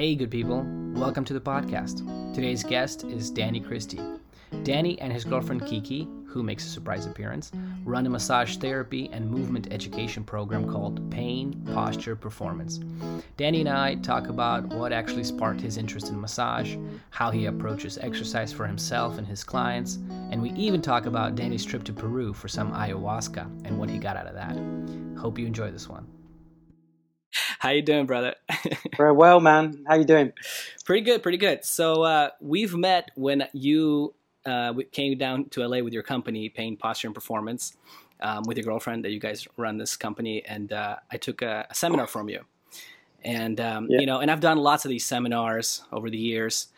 Hey, good people. Welcome to the podcast. Today's guest is Danny Christie. Danny and his girlfriend Kiki, who makes a surprise appearance, run a massage therapy and movement education program called Pain, Posture, Performance. Danny and I talk about what actually sparked his interest in massage, how he approaches exercise for himself and his clients, and we even talk about Danny's trip to Peru for some ayahuasca and what he got out of that. Hope you enjoy this one. How you doing, brother? Very well, man. How you doing? Pretty good, pretty good. So uh, we've met when you uh, came down to LA with your company, Pain Posture and Performance, um, with your girlfriend. That you guys run this company, and uh, I took a, a, seminar from you. And um, yeah. you know, and I've done lots of these seminars over the years.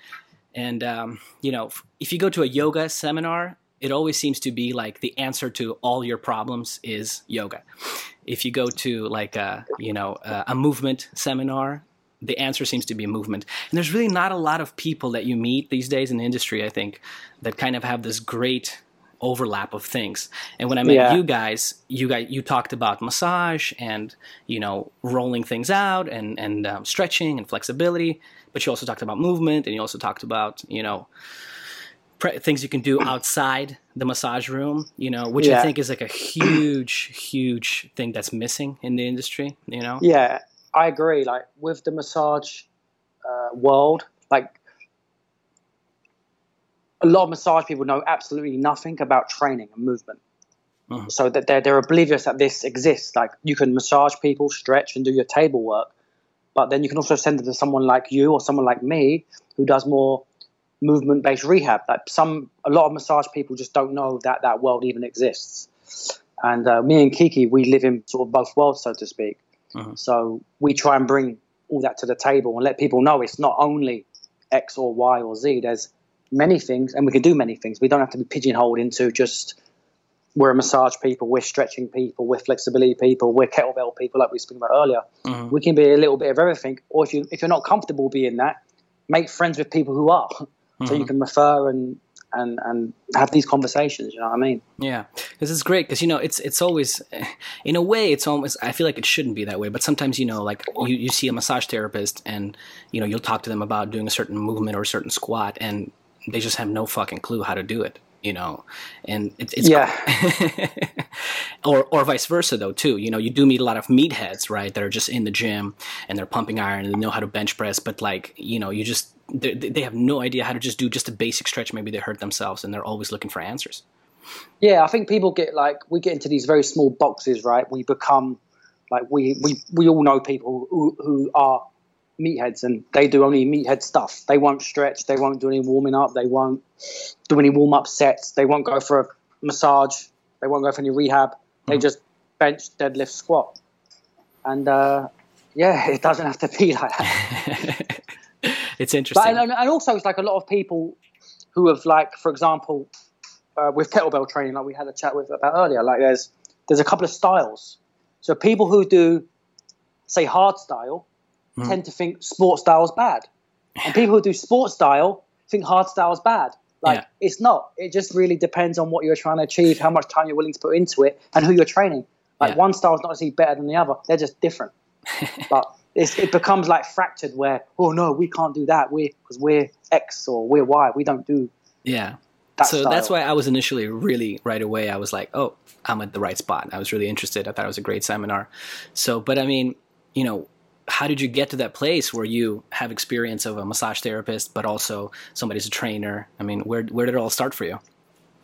And um, you know, if you go to a yoga seminar, it always seems to be like the answer to all your problems is yoga. If you go to like a you know a, movement seminar, the answer seems to be movement. And there's really not a lot of people that you meet these days in the industry, I think, that kind of have this great overlap of things. And when I met yeah. you guys, you guys you talked about massage and you know rolling things out and and um, stretching and flexibility, but you also talked about movement and you also talked about you know pre- things you can do outside the massage room. You know, which yeah. I think is like a huge huge thing that's missing in the industry. You know. Yeah, I agree. Like with the massage uh, world, like a lot of massage people know absolutely nothing about training and movement. Mm-hmm. So that they're, they're oblivious that this exists. Like you can massage people, stretch, and do your table work, but then you can also send it to someone like you or someone like me who does more movement-based rehab. Like some, a lot of massage people just don't know that that world even exists. And uh, me and Kiki, we live in sort of both worlds, so to speak. Uh-huh. So we try and bring all that to the table and let people know it's not only X or Y or Z. There's many things, and we can do many things. We don't have to be pigeonholed into just we're a massage people, we're stretching people, we're flexibility people, we're kettlebell people, like we spoke about earlier. Uh-huh. We can be a little bit of everything. Or if you if you're not comfortable being that, make friends with people who are, uh-huh. so you mm-hmm. can refer and and and have these conversations. You know what I mean? Yeah, because it's great. Because you know, it's it's always, in a way, it's almost. I feel like it shouldn't be that way, but sometimes you know, like you, you see a massage therapist, and you know, you'll talk to them about doing a certain movement or a certain squat, and they just have no fucking clue how to do it you know and it, it's yeah or or vice versa though too you know you do meet a lot of meatheads right that are just in the gym and they're pumping iron and they know how to bench press but like you know you just they have no idea how to just do just a basic stretch maybe they hurt themselves and they're always looking for answers yeah i think people get like we get into these very small boxes right we become like we we, we all know people who, who are meatheads and they do only meathead stuff. They won't stretch. They won't do any warming up. They won't do any warm up sets. They won't go for a massage. They won't go for any rehab. They mm. just bench, deadlift, squat. And uh, yeah, it doesn't have to be like that. it's interesting. But, and, and, also, it's like a lot of people who have, like, for example, uh, with kettlebell training, like we had a chat with about earlier, like there's there's a couple of styles. So people who do, say, hard style, mm. tend to think sports style is bad, and people who do sports style think hard style is bad. Like yeah. it's not. It just really depends on what you're trying to achieve, how much time you're willing to put into it, and who you're training. Like yeah. one style is not necessarily better than the other; they're just different. but it becomes like fractured, where oh no, we can't do that. We because we're X or we're Y. We don't do. Yeah. That so style. that's why I was initially really right away. I was like, oh, I'm at the right spot. I was really interested. I thought it was a great seminar. So, but I mean, you know, how did you get to that place where you have experience of a massage therapist, but also somebody's a trainer? I mean, where where did it all start for you?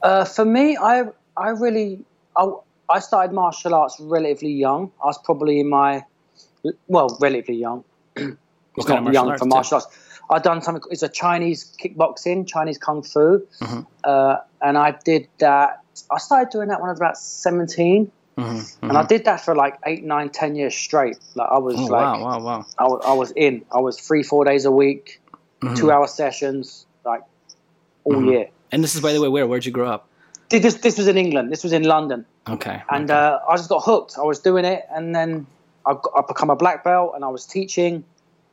Uh, for me, I I really I, I started martial arts relatively young. I was probably in my well, relatively young. it's not young for martial arts. I've done something. It's a Chinese kickboxing, Chinese kung fu, mm-hmm. uh, and I did that. I started doing that when I was about seventeen. Mm-hmm, mm-hmm. And I did that for like eight, nine, ten years straight. Like I was oh, like, wow, wow, wow. I, was, I was in. I was three, four days a week, mm-hmm. two hour sessions, like all mm-hmm. year. And this is, by the way, where? Where'd you grow up? This this was in England. This was in London. Okay. And okay. Uh, I just got hooked. I was doing it, and then I I become a black belt, and I was teaching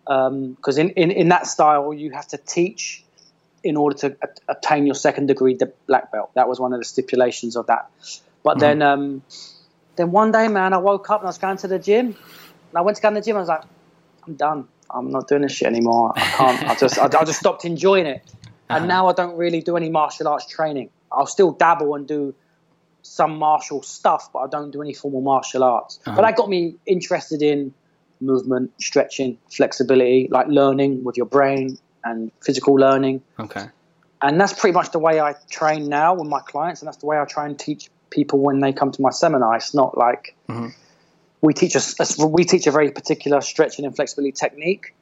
because um, in, in in that style you have to teach in order to a- obtain your second degree the black belt. That was one of the stipulations of that. But mm-hmm. then. Um, then one day, man, I woke up and I was going to the gym. And I went to go to the gym. I was like, I'm done. I'm not doing this shit anymore. I can't. I just I, I just stopped enjoying it, and Uh-huh. now I don't really do any martial arts training. I'll still dabble and do some martial stuff, but I don't do any formal martial arts. Uh-huh. But that got me interested in movement, stretching, flexibility, like learning with your brain and physical learning. Okay. And that's pretty much the way I train now with my clients, and that's the way I try and teach people when they come to my seminar. It's not like Mhm. we teach a, we teach a very particular stretching and flexibility technique,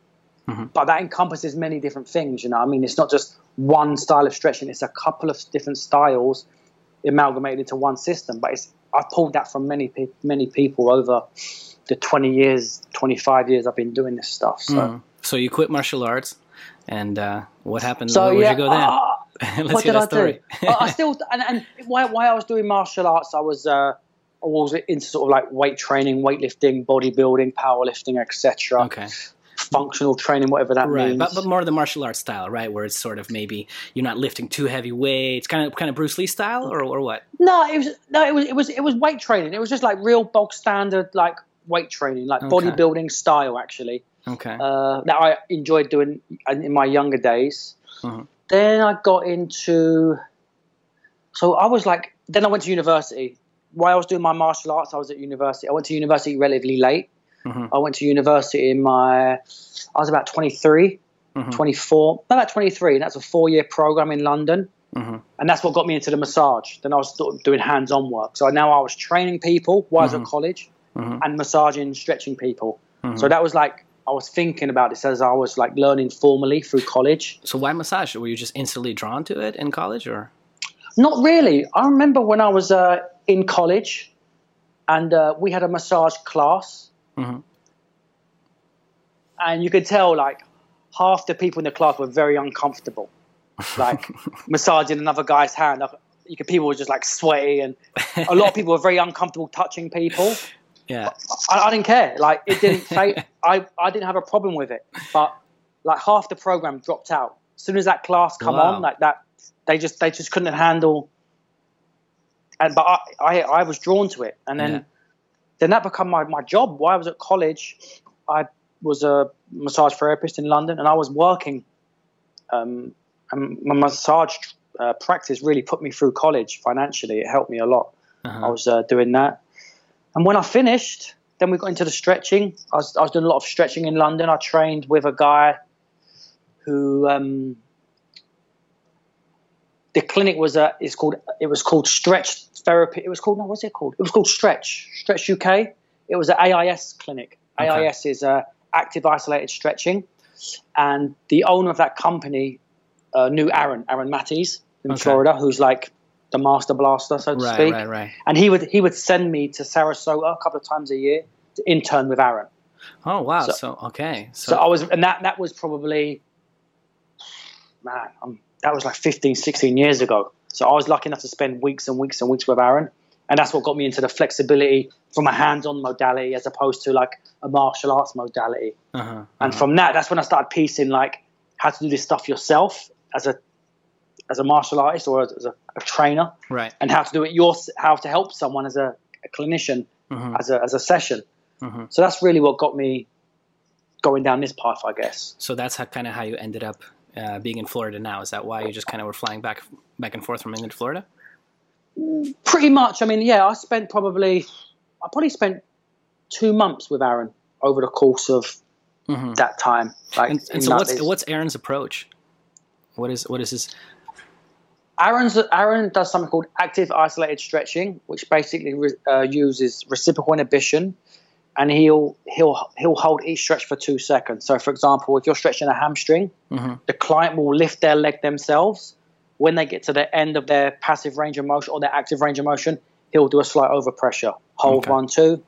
Mhm. but that encompasses many different things. You know, I mean, it's not just one style of stretching; it's a couple of different styles amalgamated into one system. But it's I've pulled that from many pe- many people over the 20 years, 25 years I've been doing this stuff. So. Mm. So you quit martial arts, and uh, what happened? So Where yeah, you go then? uh, Let's what hear did I story. do? I I still and, and why, why I was doing martial arts, I was uh, I was into sort of like weight training, weightlifting, bodybuilding, powerlifting, etc. okay. Functional training, whatever that Right, means. but, but more of the martial arts style, right? Where it's sort of maybe you're not lifting too heavy weights, kind of kind of Bruce Lee style, or or what? no, it was no, it was it was it was weight training. It was just like real bog standard like weight training, like Okay. bodybuilding style actually. Okay. uh, that I enjoyed doing in my younger days. Mhm. Then I got into, so I was like, then I went to university. While I was doing my martial arts, I was at university. I went to university relatively late. Mhm. I went to university in my, I was about 23, Mhm. 24, no, about 23. And that's a four year program in London. Mhm. And that's what got me into the massage. Then I was doing hands on work. So now I was training people while I was at college Mhm. and massaging, stretching people. Mhm. So that was like I was thinking about this as I was like learning formally through college. So why massage? Were you just instantly drawn to it in college, or? Not really. I remember when I was uh, in college, and uh, we had a massage class, Mhm. and you could tell like half the people in the class were very uncomfortable, like massaging another guy's hand. Like, You could people were just like sweaty, and a lot of people were very uncomfortable touching people. Yeah. I, I didn't care. Like it didn't say I, I didn't have a problem with it. But like half the program dropped out. As soon as that class come Wow. on, like that they just they just couldn't handle and but I, I, I was drawn to it. And then Yeah. Then that became my, my job. While I was at college, I was a massage therapist in London and I was working um, and my massage uh, practice really put me through college financially. It helped me a lot. Uh-huh. I was uh, doing that. And when I finished, then we got into the stretching. I was, I was doing a lot of stretching in London. I trained with a guy who um, the clinic was uh, it's called it was called Stretch Therapy. It was called no, what's it called? It was called Stretch Stretch UK. It was an AIS clinic. Okay. AIS is uh, active isolated stretching, and the owner of that company uh, knew Aaron Aaron Mattes in Okay. Florida, who's like the master blaster, so to Right, speak right, right. and he would he would send me to Sarasota a couple of times a year to intern with Aaron. Oh wow. So, So- okay. So, So, I was, and that that was probably, man, um that was like 15, 16 years ago. So I was lucky enough to spend weeks and weeks and weeks with Aaron, and that's what got me into the flexibility from a hands-on modality as opposed to like a martial arts modality. uh-huh, And uh-huh. from that, that's when I started piecing like how to do this stuff yourself as a as a martial artist or as a, a trainer, right. and how to do it your how to help someone as a, a clinician Mhm, as a as a session. mhm. So that's really what got me going down this path, I guess. So that's how, kind of how you ended up uh, being in Florida now. Is that why you just kind of were flying back back and forth from England to Florida? Pretty much. I mean, yeah, I spent probably I probably spent two months with Aaron over the course of Mhm. that time. Like, And, and so what's what's Aaron's approach? What is what is his? Aaron's Aaron does something called active isolated stretching, which basically re, uh, uses reciprocal inhibition, and he'll he'll he'll hold each stretch for two seconds. So, for example, if you're stretching a hamstring, Mhm. the client will lift their leg themselves. When they get to the end of their passive range of motion or their active range of motion, he'll do a slight overpressure. Hold Okay. one, two,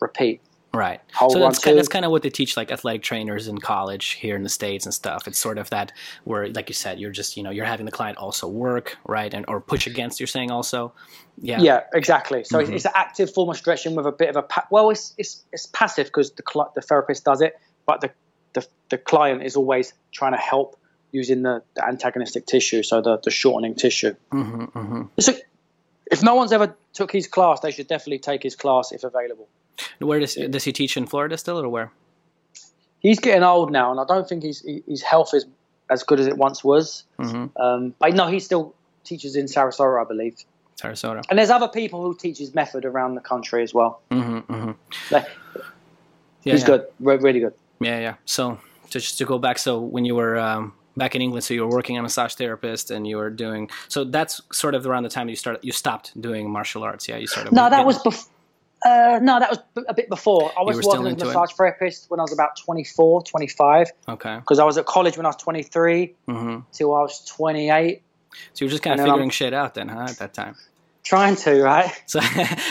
repeat. Right. Hold so that's kind, two. that's kind of what they teach like athletic trainers in college here in the states and stuff. It's sort of that where, like you said, you're just you know you're having the client also work right and or push against. You're saying also, yeah. Yeah, exactly. So Mhm. it's, it's an active form of stretching with a bit of a pa- well, it's it's, it's passive because the cl- the therapist does it, but the, the the client is always trying to help using the, the antagonistic tissue, so the, the shortening tissue. hmm hmm So if no one's ever took his class, they should definitely take his class if available. Where does does he teach in Florida still or where? he's getting old now, and I don't think his his health is as good as it once was. Mm-hmm. Um, but no, he still teaches in Sarasota, I believe. Sarasota. And there's other people who teach his method around the country as well. Mm-hmm, mm-hmm. Like, Yeah, he's yeah. good, re- really good. Yeah, yeah. So to, just to go back, so when you were um, back in England, so you were working as a massage therapist, and you were doing. So that's sort of around the time you started. You stopped doing martial arts. Yeah, you started. No, that was before. Uh, no, that was b- a bit before. I was working as a into it? massage therapist when I was about 24, 25, okay. because I was at college when I was 23 Mm-hmm. till I was 28. So you're just kind of then I'm- figuring shit out then, huh? At that time. Trying to, right? So,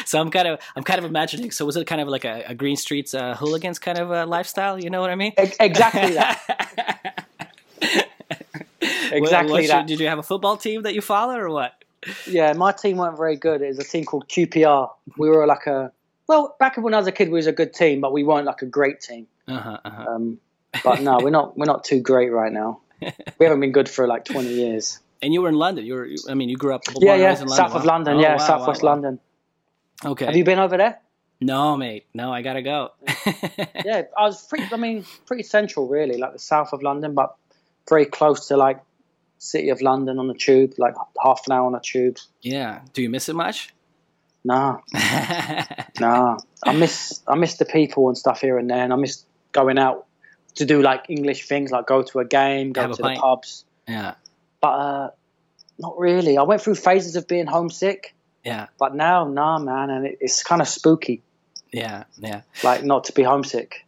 so I'm kind of, I'm kind of imagining. So was it kind of like a, a Green Streets uh, hooligans kind of uh, lifestyle? You know what I mean? E- exactly that. What- Exactly what's your- that. did you have a football team that you follow or what? Yeah, my team weren't very good. It was a team called QPR. We were like a well, back when I was a kid, we was a good team, but we weren't like a great team. Uh-huh, uh-huh. Um, but no, we're not. We're not too great right now. We haven't been good for like 20 years. And you were in London. You were, I mean, you grew up. Yeah, yeah, south of Wow. London. Oh, yeah, wow, southwest wow. London. Okay. Have you been over there? No, mate. No, I gotta go. Yeah, I was pretty. I mean, pretty central, really, like the south of London, but very close to like city of London on the tube, like half an hour on a tube. yeah. Do you miss it much? Nah, nah. I miss I miss the people and stuff here and there, and I miss going out to do like English things, like go to a game, go Have a to pint. the pubs. yeah. But uh, not really. I went through phases of being homesick, Yeah. but now, nah, man, and it, it's kind of spooky, Yeah. Yeah. like not to be homesick.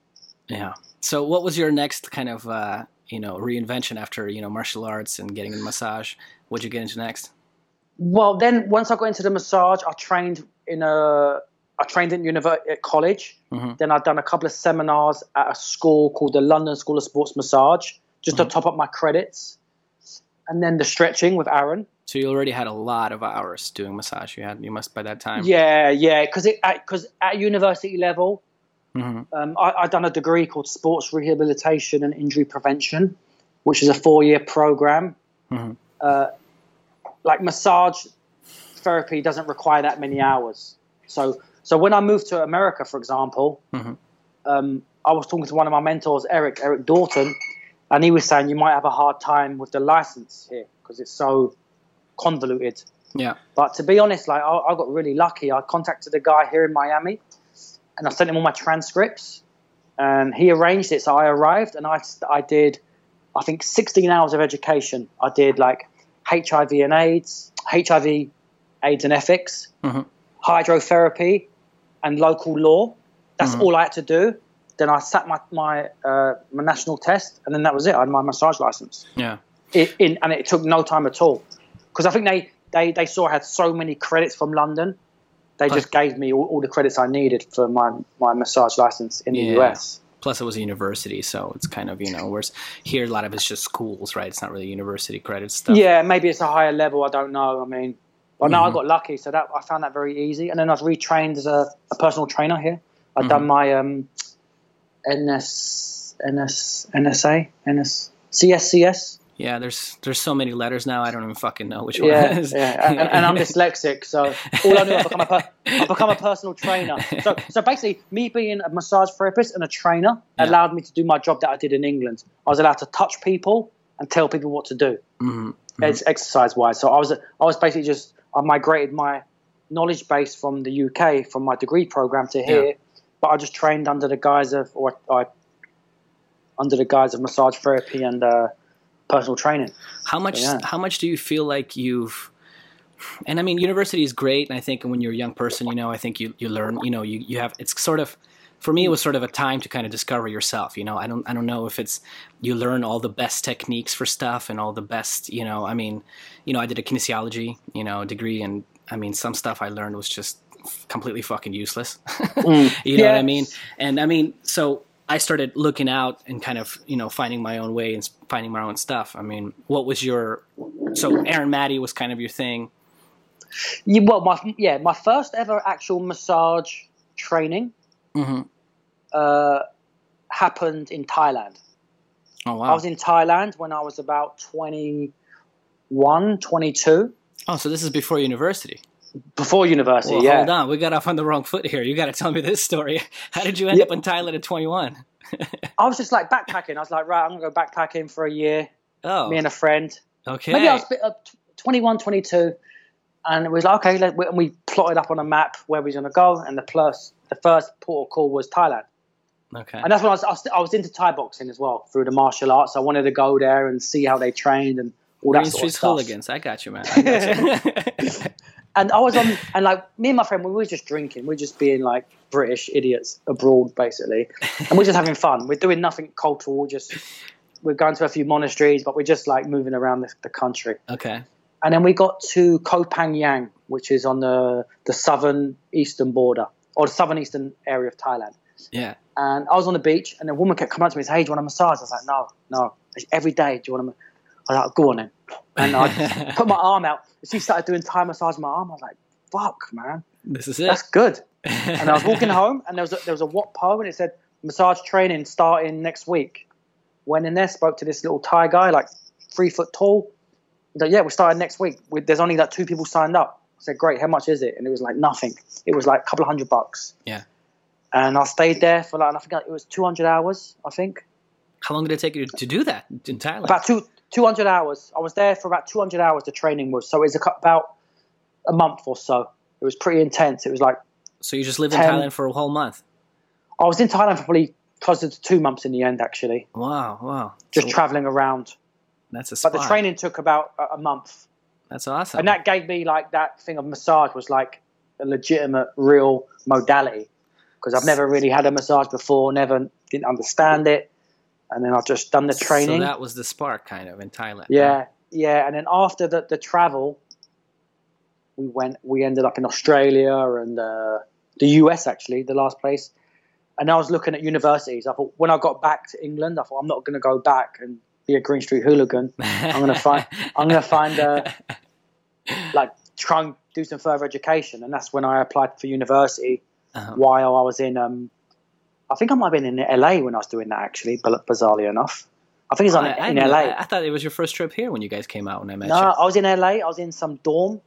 Yeah. So, what was your next kind of, uh, you know, reinvention after you know martial arts and getting into massage? What'd you get into next? Well, then once I got into the massage, I trained in a I trained in university at college. Mhm. Then I'd done a couple of seminars at a school called the London School of Sports Massage, just Mm-hmm. to top up my credits. And then the stretching with Aaron. So you already had a lot of hours doing massage. You had, you must by that time. Yeah, yeah, because it because at university level, hmm um, I, I'd done a degree called Sports Rehabilitation and Injury Prevention, which is a four-year program. Mhm. Uh, like massage therapy doesn't require that many hours. So, so when I moved to America, for example, Mhm. um, I was talking to one of my mentors, Eric, Eric Dalton, and he was saying you might have a hard time with the license here because it's so convoluted. Yeah. But to be honest, like I, I got really lucky. I contacted a guy here in Miami, and I sent him all my transcripts, and he arranged it. So I arrived, and I I did, I think, 16 hours of education. I did like HIV and AIDS, HIV, AIDS and ethics, Mhm. hydrotherapy, and local law. That's Mhm. all I had to do. Then I sat my my uh, my national test, and then that was it. I had my massage license Yeah. it, in, and it took no time at all because I think they, they, they saw I had so many credits from London. They just gave me all, all the credits I needed for my, my massage license in the Yeah. US. Plus, it was a university, so it's kind of you know. Whereas here, a lot of it's just schools, right? It's not really university credit stuff. Yeah, maybe it's a higher level. I don't know. I mean, but no, I Mhm. got lucky, so that I found that very easy. And then I've retrained as a, a personal trainer here. I've done Mhm. my um, NS, NS, NSA, NS, CSCS. Yeah, there's there's so many letters now. I don't even fucking know which one Yeah, it is. yeah, and, and I'm dyslexic, so all I do is become a per- I become a personal trainer. So, so basically, me being a massage therapist and a trainer Yeah. allowed me to do my job that I did in England. I was allowed to touch people and tell people what to do. Mhm. It's exercise wise. So I was I was basically just I migrated my knowledge base from the UK from my degree program to here, but I just trained under the guise of or I under the guise of massage therapy and uh, personal training. How much yeah. how much do you feel like you've and I mean university is great and I think when you're a young person, you know, I think you, you learn, you know, you, you have it's sort of for me it was sort of a time to kind of discover yourself, you know. I don't I don't know if it's you learn all the best techniques for stuff and all the best, you know, I mean, you know, I did a kinesiology, you know, degree and I mean some stuff I learned was just completely fucking useless. Mm. you know what I mean? And I mean, so I started looking out and kind of, you know, finding my own way and finding my own stuff. I mean, what was your so Aaron Matty was kind of your thing. Yeah, well, my yeah, my first ever actual massage training hmm uh, happened in Thailand. Oh wow! I was in Thailand when I was about 21, 22, oh, so this is before university. Before university. Well, yeah. hold on, we got off on the wrong foot here. You got to tell me this story. How did you end Yeah. up in Thailand at 21? I was just like backpacking. I was like, right, I'm gonna go backpacking for a year. Oh, Me and a friend. okay. Maybe I was bit, uh, 21, 22, and it was like, okay, let, and we plotted up on a map where we was gonna go, and the plus the first port of call was Thailand. okay. And that's when I was, I was, I was into Thai boxing as well through the martial arts. I wanted to go there and see how they trained and all that Green sort of stuff. hooligans. I got you, man. I got you. And I was on, and like me and my friend, we were just drinking. We are just being like British idiots abroad, basically, and we're just having fun. We're doing nothing cultural. We're just we're going to a few monasteries, but we're just like moving around the, the country. okay. And then we got to Koh Phangan, which is on the the southern eastern border or the southern eastern area of Thailand. Yeah. And I was on the beach, and a woman kept coming up to me and saying, "Hey, do you want a massage?" I was like, "No, no." Every day, do you want a? ma-" I was like, "Go on then." And I put my arm out. She started doing Thai massage on my arm. I was like, "Fuck, man, This is it. that's good." And I was walking home, and there was a, there was a Wat Pho, and it said massage training starting next week. Went in there, spoke to this little Thai guy, like three foot tall. Like, "Yeah, we're starting next week. We, there's only like two people signed up." I said, "Great, how much is it?" And it was like nothing. It was like a couple of hundred bucks. Yeah. And I stayed there for like I think it was 200 hours. I think How long did it take you to do that in Thailand? about two 200 hours. I was there for about 200 hours. The training was so it was about a month or so. It was pretty intense. It was like so you just lived in Thailand for a whole month. I was in Thailand for probably closer to two months in the end, actually, Wow, wow. just So traveling around. that's a But the training took about a, a month, That's awesome. and that gave me like that thing of massage was like a legitimate, real modality because I've never really had a massage before, never didn't understand it, and then I've just done the training. So that was the spark, kind of, in Thailand. Yeah, yeah. And then after the, the travel, we went. We ended up in Australia and uh, the US actually, the last place. And I was looking at universities. I thought when I got back to England, I thought I'm not going to go back and be a Green Street hooligan. I'm gonna find. I'm gonna find uh, like try and do some further education. And that's when I applied for university Uh-huh. while I was in. Um, I think I might have been in LA when I was doing that actually, but bizarrely enough. I think it's on I, I in knew- LA. I, I thought it was your first trip here when you guys came out when I met No, I was in LA. I was in some dorm,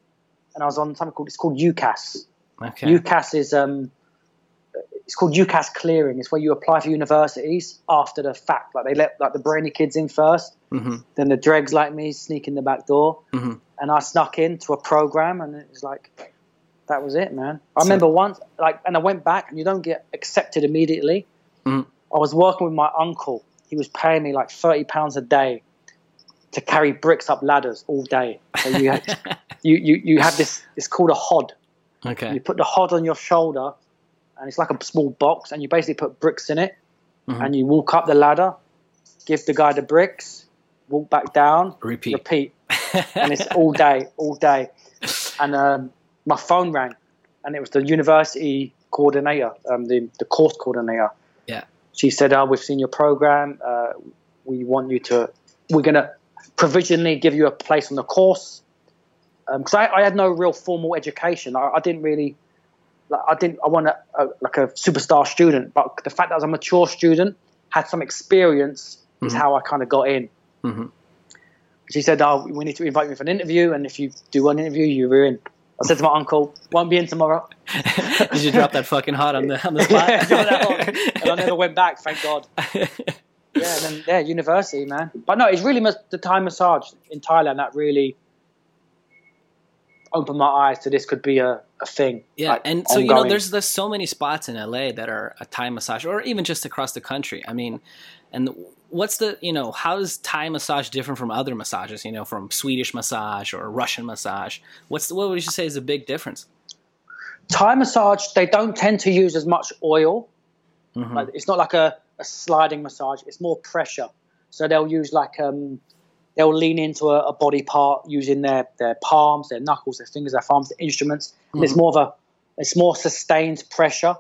and I was on something called it's called UCAS. Okay. UCAS is um, it's called UCAS clearing. It's where you apply for universities after the fact. Like they let like the brainy kids in first, hmm then the dregs like me sneak in the back door, Mhm. and I snuck into a program, and it was like that was it, man. I So- remember once, like, and I went back, and you don't get accepted immediately. Mhm. I was working with my uncle. He was paying me like thirty pounds a day to carry bricks up ladders all day. So you you, you you have this. It's called a hod. okay. You put the hod on your shoulder, and it's like a small box, and you basically put bricks in it, Mhm. and you walk up the ladder, give the guy the bricks, walk back down, Repeat. repeat, and it's all day, all day. And um, my phone rang, and it was the university coordinator, um, the the course coordinator. Yeah. She said, "Oh, we've seen your program. Uh, we want you to. We're gonna provisionally give you a place on the course." Because I, I had no real formal education. I, I didn't really. Like, I didn't. I want a, like a superstar student, but the fact that I was a mature student, had some experience, is Mhm. how I kind of got in. Mhm. She said, "Oh, we need to invite you for an interview, and if you do one interview, you're in." I said to my uncle, "Won't be in tomorrow." Did you drop that fucking hod on the on the spot? Yeah, drop that hod. and I never went back, thank God. Yeah, and then yeah, university, man. But no, it's really the Thai massage in Thailand that really opened my eyes to this could be a, a thing. Yeah, like, and so you know, there's there's so many spots in LA that are a Thai massage, or even just across the country. I mean, and what's the you know how is Thai massage different from other massages? You know, from Swedish massage or Russian massage. What's the, what would you say is a big difference? Thai massage, they don't tend to use as much oil. Mhm. Like, it's not like a, a sliding massage. It's more pressure. So they'll use like um, they'll lean into a, a body part using their their palms, their knuckles, their fingers, their thumbs, their instruments. And it's more of a it's more sustained pressure,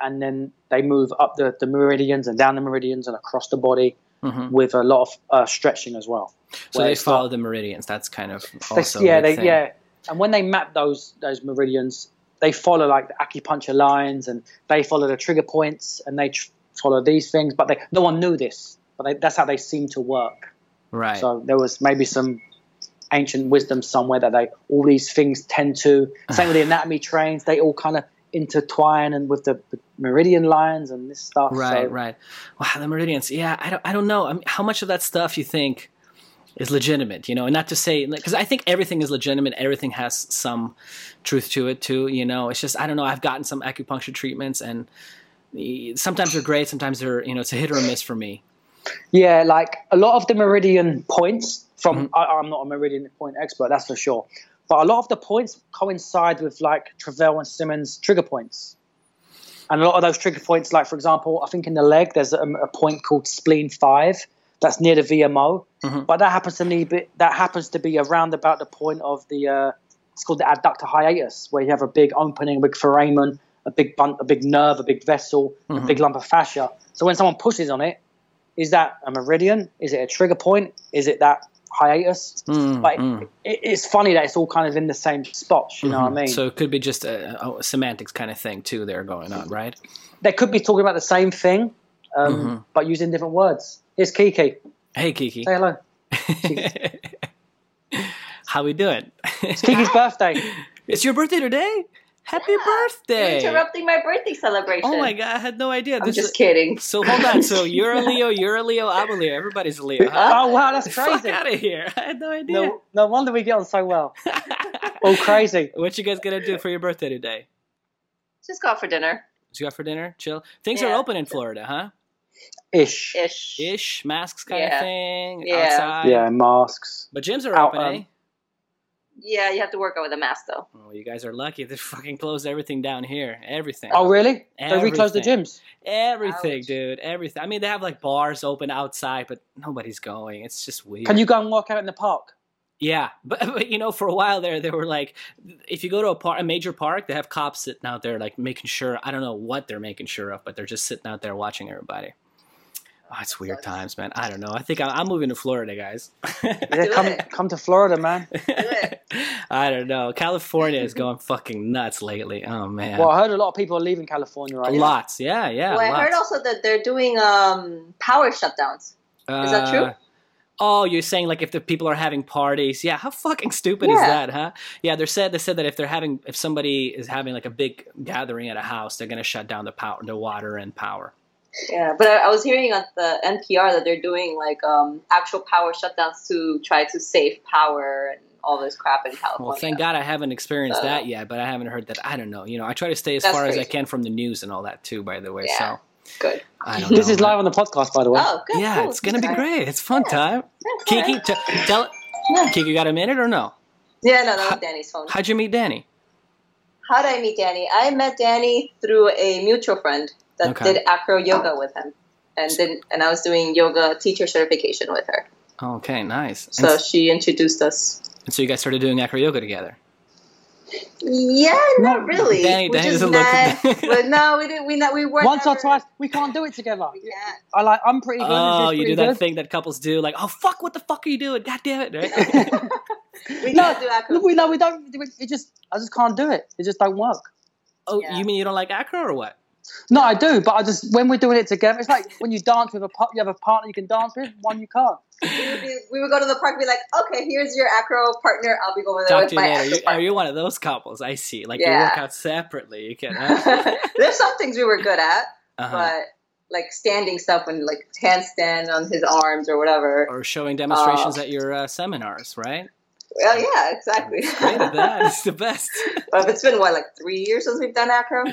and then they move up the, the meridians and down the meridians and across the body Mhm. with a lot of uh, stretching as well. So they follow not- the meridians. That's kind of they- also yeah, they, thing. yeah. And when they map those those meridians, they follow like the acupuncture lines, and they follow the trigger points, and they tr- follow these things. But they, no one knew this, but they, that's how they seem to work. right. So there was maybe some ancient wisdom somewhere that they all these things tend to. Same with the anatomy trains; they all kind of intertwine and with the, meridian lines and this stuff. Right, so. right. Wow, the meridians. Yeah, I don't, I don't know. I mean, how much of that stuff you think is legitimate? You know, and not to say because I think everything is legitimate. Everything has some truth to it too. You know, it's just I don't know. I've gotten some acupuncture treatments and sometimes they're great. Sometimes they're you know it's a hit or a miss for me. Yeah, like a lot of the meridian points from mm-hmm. I, I'm not a meridian point expert, that's for sure. But a lot of the points coincide with like Travell and Simmons trigger points. And a lot of those trigger points, like for example, I think in the leg there's a, a point called spleen five that's near the VMO, mm-hmm. but that happens to be that happens to be around about the point of the uh, it's called the adductor hiatus, where you have a big opening, a big foramen, a big bun- a big nerve, a big vessel, mm-hmm. a big lump of fascia. So when someone pushes on it, is that a meridian? Is it a trigger point? Is it that hiatus? Mm, like mm. It, it's funny that it's all kind of in the same spots. You mm-hmm. know what I mm-hmm. mean? So it could be just a, a, semantics kind of thing too. There going on, right? They could be talking about the same thing, um, mm-hmm. but using different words. Here's Kiki. Hey Kiki. Say hello. How we doing? It's Kiki's birthday. It's your birthday today. Happy yeah, birthday! You're interrupting my birthday celebration. Oh my god, I had no idea. I'm this just is, kidding. So hold on. So you're a Leo, you're a Leo, I'm a Leo. Everybody's a Leo. Huh? Oh wow, that's crazy! Fuck out of here! I had no idea. No, no wonder we get on so well. oh, crazy! What you guys gonna do for your birthday today? Just go out for dinner. Just go out for dinner. Chill. Things yeah. are open in Florida, huh? Ish. Ish. Ish. Masks kind yeah. of thing. Yeah. Outside. Yeah, masks. But gyms are out, open, um, eh? Yeah, you have to work out with a mask though. Oh, you guys are lucky. They fucking closed everything down here. Everything. Oh, really? Everything. They reclosed the gyms. Everything, Ouch. dude. Everything. I mean, they have like bars open outside, but nobody's going. It's just weird. Can you go and walk out in the park? Yeah, but, but you know, for a while there, they were like, if you go to a park, a major park, they have cops sitting out there, like making sure. I don't know what they're making sure of, but they're just sitting out there watching everybody. Oh, it's weird times, man. I don't know. I think I'm, I'm moving to Florida, guys. yeah, come come to Florida, man. I don't know. California is going fucking nuts lately. Oh man. Well, I heard a lot of people are leaving California, right? Lots, yeah, yeah. Well, I heard also that they're doing um, power shutdowns. Is that true? Uh, oh, you're saying like if the people are having parties? Yeah, how fucking stupid yeah. is that, huh? Yeah, they said they said that if they're having if somebody is having like a big gathering at a house, they're gonna shut down the power, the water and power. Yeah, but I, I was hearing on the NPR that they're doing like um, actual power shutdowns to try to save power and all this crap in California. Well, thank God I haven't experienced so, that yet, but I haven't heard that. I don't know. You know, I try to stay as far crazy. as I can from the news and all that too. By the way, yeah. so good. this is live on the podcast, by the way. Oh, good. Yeah, cool. it's gonna be great. It's fun yeah. time. Yeah, Kiki, t- tell yeah. Kiki, got a minute or no? Yeah, no, that was Danny's phone. How'd you meet Danny? How did I meet Danny? I met Danny through a mutual friend that okay. did acro yoga with him and then and I was doing yoga teacher certification with her. Okay, nice. So and she introduced us. And so you guys started doing acro yoga together. Yeah, not really. Danny, we just met, but no, we didn't. We not. We weren't. Once or twice, we can't do it together. Yeah. I like. I'm pretty good. Oh, you do that good. thing that couples do, like, oh fuck, what the fuck are you doing? God damn it! Right? we no, can't do acro. We no, we don't. It just, I just can't do it. It just don't work. Oh, yeah. you mean you don't like acro or what? No, I do, but I just when we're doing it together, it's like when you dance with a you have a partner you can dance with, one you can't. We would, be, we would go to the park and be like, okay, here's your acro partner. I'll be going there with my later. You, are you one of those couples? I see. Like yeah. you work out separately. You can. There's some things we were good at, uh-huh. but like standing stuff and like handstand on his arms or whatever, or showing demonstrations uh, at your uh, seminars, right? Well, yeah, exactly. Great at that. It's the best. but it's been what, like three years since we've done acro.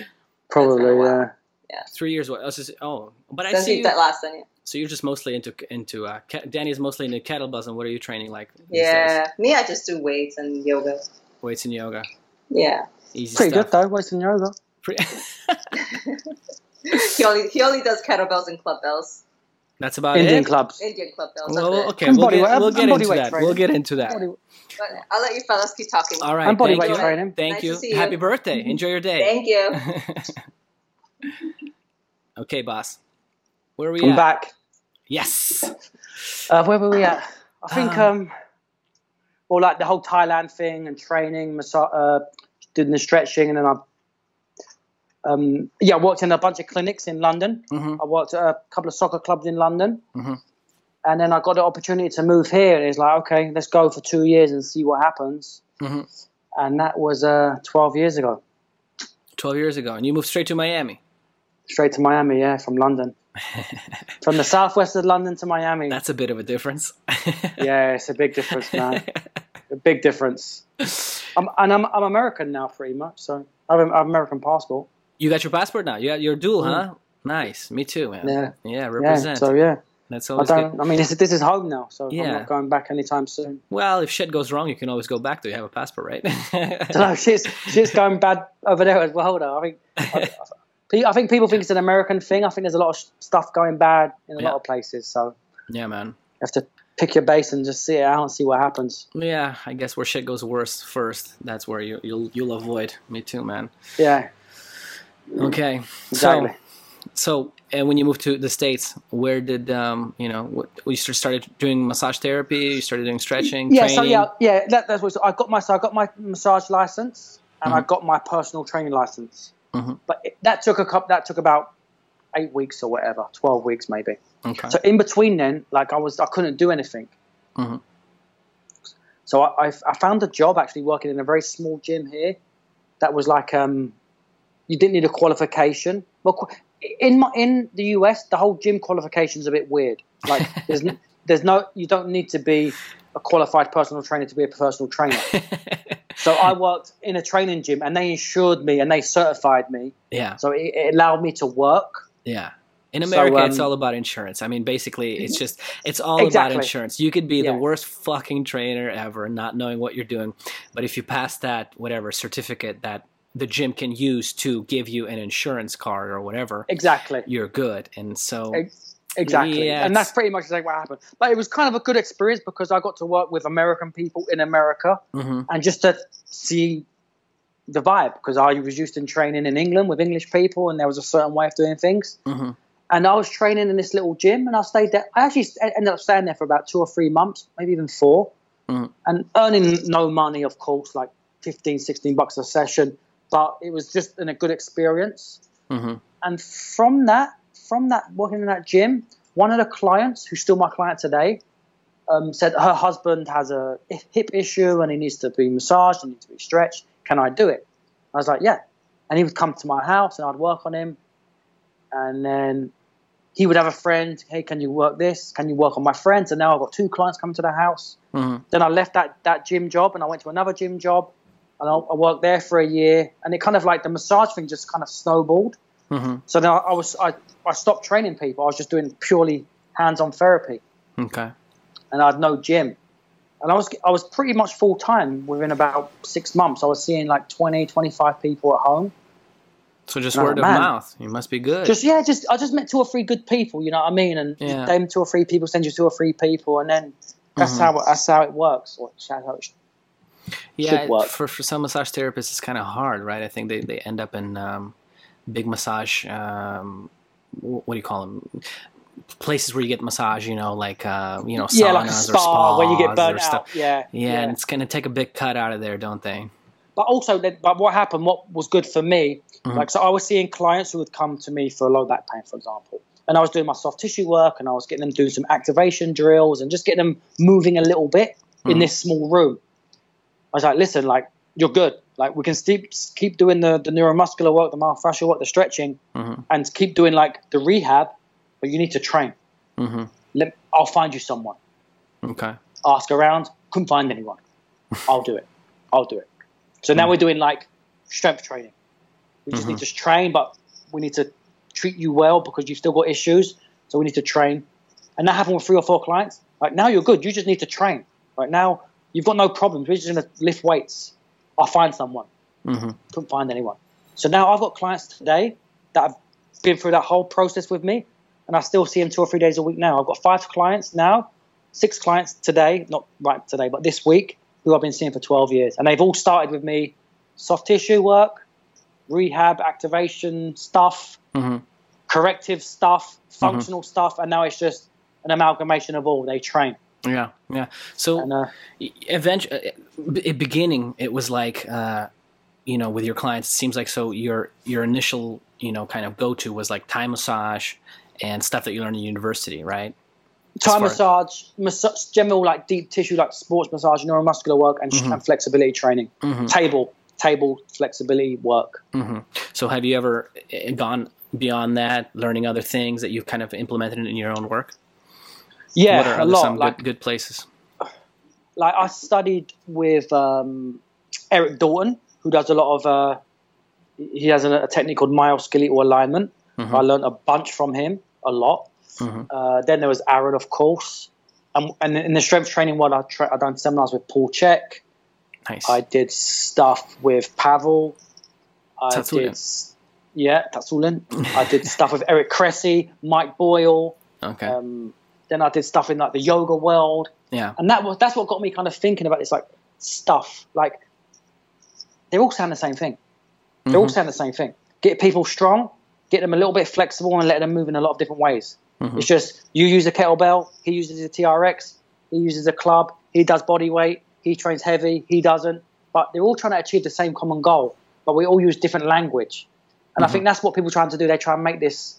Probably, yeah. Yeah. Three years. What? Else is, oh, but I Doesn't see you, that last one. Yeah. So you're just mostly into into uh, Danny's mostly into kettlebells, and what are you training like? Yeah, days? me, I just do weights and yoga. Weights and yoga. Yeah. Easy Pretty stuff. good though, weights and yoga. he only he only does kettlebells and club bells. That's about Indian it. Indian clubs. Indian club bells. Well, okay, we'll get, we'll get into that. We'll get into that. But I'll let you fellas keep talking. All right. I'm bodyweight you. training. Thank nice you. you. Happy birthday. Enjoy your day. Thank you. okay, boss. Where are we I'm at? back. Yes. Uh, where were we at? I think, um, um, well, like the whole Thailand thing and training, massage, uh, doing the stretching, and then I, um, yeah, I worked in a bunch of clinics in London. Mm-hmm. I worked at a couple of soccer clubs in London. Mm-hmm. And then I got the opportunity to move here, and it's like, okay, let's go for two years and see what happens. Mm-hmm. And that was uh, 12 years ago. 12 years ago. And you moved straight to Miami. Straight to Miami, yeah, from London. from the southwest of London to Miami. That's a bit of a difference. yeah, it's a big difference, man. a big difference. I'm, and I'm, I'm American now, pretty much. So I have an American passport. You got your passport now. You got your dual, mm. huh? Nice. Me too, man. Yeah. Yeah. Represent. Yeah, so yeah. That's always I, good. I mean, this, this is home now, so yeah. I'm not going back anytime soon. Well, if shit goes wrong, you can always go back Do you have a passport, right? no, shit's, shit's going bad over there as well, though. I think I, I, think people think it's an American thing. I think there's a lot of stuff going bad in a yeah. lot of places. So yeah, man, you have to pick your base and just see it out and see what happens. Yeah, I guess where shit goes worse first, that's where you, you'll you'll avoid. Me too, man. Yeah. Okay. Exactly. So, so and when you moved to the states, where did um, you know? What, you started doing massage therapy. You started doing stretching. Yeah, training? so yeah, yeah. That, that's what I got my. So I got my massage license and mm-hmm. I got my personal training license. Mm-hmm. But it, that took a couple. That took about eight weeks or whatever, twelve weeks maybe. Okay. So in between then, like I was, I couldn't do anything. Mm-hmm. So I, I, I found a job actually working in a very small gym here. That was like um, you didn't need a qualification. Well, in my, in the US, the whole gym qualification is a bit weird. Like there's there's no you don't need to be a qualified personal trainer to be a personal trainer. so I worked in a training gym, and they insured me and they certified me. Yeah. So it, it allowed me to work. Yeah. In America, so, um, it's all about insurance. I mean, basically, it's just it's all exactly. about insurance. You could be yeah. the worst fucking trainer ever, not knowing what you're doing, but if you pass that whatever certificate that the gym can use to give you an insurance card or whatever. Exactly. You're good. And so Exactly. Yeah, and that's pretty much exactly what happened. But it was kind of a good experience because I got to work with American people in America mm-hmm. and just to see the vibe because I was used in training in England with English people and there was a certain way of doing things. Mm-hmm. And I was training in this little gym and I stayed there. I actually ended up staying there for about two or three months, maybe even 4 mm-hmm. and earning no money, of course, like 15, 16 bucks a session but it was just an, a good experience. Mm-hmm. And from that, from that working in that gym, one of the clients, who's still my client today, um, said her husband has a hip issue and he needs to be massaged and needs to be stretched. Can I do it? I was like, yeah. And he would come to my house and I'd work on him. And then he would have a friend. Hey, can you work this? Can you work on my friends? And now I've got two clients coming to the house. Mm-hmm. Then I left that that gym job and I went to another gym job and I, I, worked there for a year, and it kind of like the massage thing just kind of snowballed. Mm-hmm. So then I, I, was I, I stopped training people. I was just doing purely hands-on therapy. Okay. And I had no gym, and I was I was pretty much full time within about six months. I was seeing like 20, 25 people at home. So just and word of mouth. You must be good. Just yeah, just I just met two or three good people. You know what I mean? And yeah. them two or three people send you two or three people, and then that's mm-hmm. how that's how it works. Or how it yeah, for for some massage therapists, it's kind of hard, right? I think they, they end up in um, big massage. Um, what do you call them? Places where you get massage, you know, like uh, you know, saunas yeah, like spa, or spas where you get burnt out. Stuff. Yeah, yeah, yeah, and it's gonna take a big cut out of there, don't they? But also, but what happened? What was good for me? Mm-hmm. Like, so I was seeing clients who would come to me for low back pain, for example, and I was doing my soft tissue work, and I was getting them doing some activation drills, and just getting them moving a little bit mm-hmm. in this small room. I was like, listen, like you're good. Like we can keep keep doing the the neuromuscular work, the myofascial work, the stretching, mm-hmm. and keep doing like the rehab, but you need to train. Mm-hmm. Let, I'll find you someone. Okay. Ask around. Couldn't find anyone. I'll do it. I'll do it. So now mm-hmm. we're doing like strength training. We just need mm-hmm. to train, but we need to treat you well because you've still got issues. So we need to train. And that happened with three or four clients. Like now you're good. You just need to train. Right now You've got no problems. We're just going to lift weights. I'll find someone. Mm-hmm. Couldn't find anyone. So now I've got clients today that have been through that whole process with me, and I still see them two or three days a week now. I've got five clients now, six clients today, not right today, but this week, who I've been seeing for 12 years. And they've all started with me soft tissue work, rehab, activation stuff, mm-hmm. corrective stuff, functional mm-hmm. stuff, and now it's just an amalgamation of all. They train. Yeah, yeah. So and, uh, eventually, uh, beginning, it was like, uh, you know, with your clients, it seems like so your your initial, you know, kind of go to was like Thai massage and stuff that you learned in university, right? Thai massage, massage, general like deep tissue, like sports massage, neuromuscular work, and, mm-hmm. and flexibility training. Mm-hmm. Table, table flexibility work. Mm-hmm. So, have you ever eh, gone beyond that, learning other things that you've kind of implemented in your own work? Yeah, what are a lot. Some like, good, good places. Like I studied with um, Eric Dalton, who does a lot of. Uh, he has a, a technique called myoskeletal alignment. Mm-hmm. I learned a bunch from him, a lot. Mm-hmm. Uh, then there was Aaron, of course. Um, and in the strength training world, I tra- I done seminars with Paul Chek. Nice. I did stuff with Pavel. I did, yeah, Tsatsouline. I did stuff with Eric Cressy, Mike Boyle. Okay. Um, then I did stuff in like the yoga world. Yeah. And that was that's what got me kind of thinking about this like stuff. Like they're all sound the same thing. They're mm-hmm. all sound the same thing. Get people strong, get them a little bit flexible, and let them move in a lot of different ways. Mm-hmm. It's just you use a kettlebell, he uses a TRX, he uses a club, he does body weight, he trains heavy, he doesn't. But they're all trying to achieve the same common goal, but we all use different language. And mm-hmm. I think that's what people are trying to do. They try and make this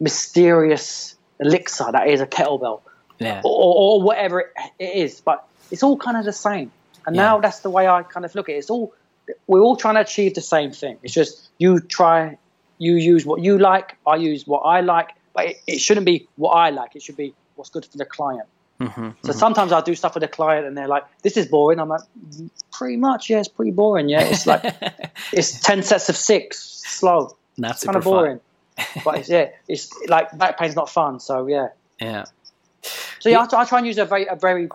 mysterious elixir that is a kettlebell, yeah. or, or, whatever it, is. But it's all kind of the same. And yeah. now that's the way I kind of look at it. It's all we're all trying to achieve the same thing. It's just you try, you use what you like, I use what I like, but it, it shouldn't be what I like. It should be what's good for the client. Mm-hmm, so mm-hmm. sometimes I do stuff with a client and they're like, "This is boring." I'm like, "Pretty much, yeah, it's pretty boring. Yeah, it's like it's ten sets of six, slow. That's kind of boring." But it's, yeah, it's like back pain's not fun. So yeah, yeah. So yeah, I, I try and use a very a very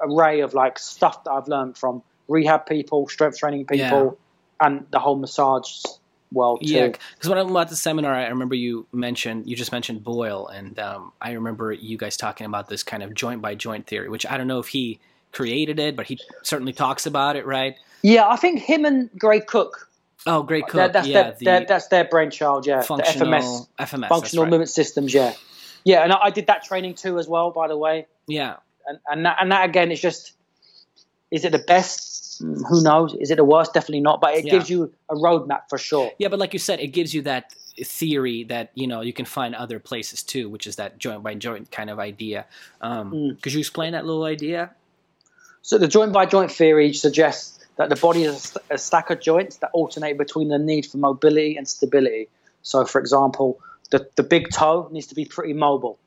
array of like stuff that I've learned from rehab people, strength training people, yeah. and the whole massage world too. Yeah, because when I'm at the seminar, I remember you mentioned you just mentioned Boyle, and um, I remember you guys talking about this kind of joint by joint theory, which I don't know if he created it, but he certainly talks about it, right? Yeah, I think him and Gray Cook. Oh, Gray Cook. That, that's, yeah, their, the that's their brainchild. Yeah, functional, the FMS, FMS, functional right. movement systems. Yeah, yeah, and I, I did that training too as well. By the way. Yeah. And and that, and that again is just is it the best who knows? Is it the worst? Definitely not. But it yeah. gives you a roadmap for sure. Yeah, but like you said, it gives you that theory that you know you can find other places too, which is that joint by joint kind of idea. Um, mm. Could you explain that little idea? So the joint by joint theory suggests that the body is a stack of joints that alternate between the need for mobility and stability. So, for example, the, the big toe needs to be pretty mobile.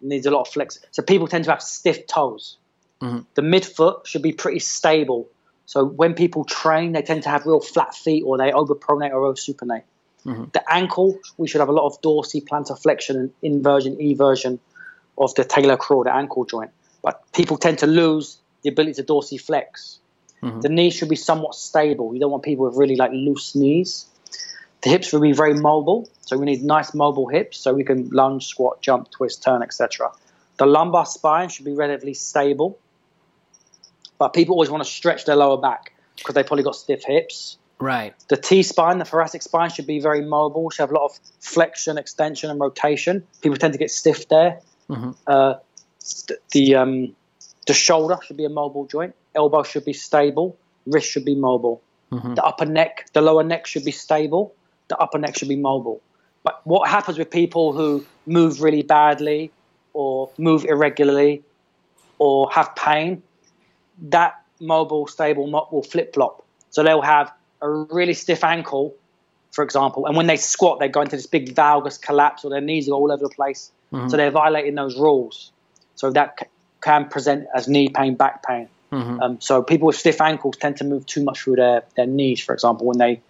It needs a lot of flex. So people tend to have stiff toes. Mm-hmm. The midfoot should be pretty stable so when people train, they tend to have real flat feet or they overpronate or oversupinate. Mm-hmm. The ankle, we should have a lot of dorsiplantar flexion and inversion, eversion of the talocrural, the ankle joint. But people tend to lose the ability to dorsiflex. Mm-hmm. The knee should be somewhat stable. You don't want people with really like loose knees. The hips will be very mobile, so we need nice mobile hips so we can lunge, squat, jump, twist, turn, etc. The lumbar spine should be relatively stable. But people always want to stretch their lower back because they probably got stiff hips. Right. The T spine, the thoracic spine, should be very mobile. Should have a lot of flexion, extension, and rotation. People tend to get stiff there. Mm-hmm. Uh, the um, the shoulder should be a mobile joint. Elbow should be stable. Wrist should be mobile. Mm-hmm. The upper neck, the lower neck should be stable. The upper neck should be mobile. But what happens with people who move really badly, or move irregularly, or have pain? that mobile stable will flip flop. So they'll have a really stiff ankle, for example, and when they squat, they go into this big valgus collapse, or their knees are all over the place. Mm-hmm. So they're violating those rules. So that can present as knee pain, back pain. Mm-hmm. Um, so people with stiff ankles tend to move too much through their, their knees, for example, when they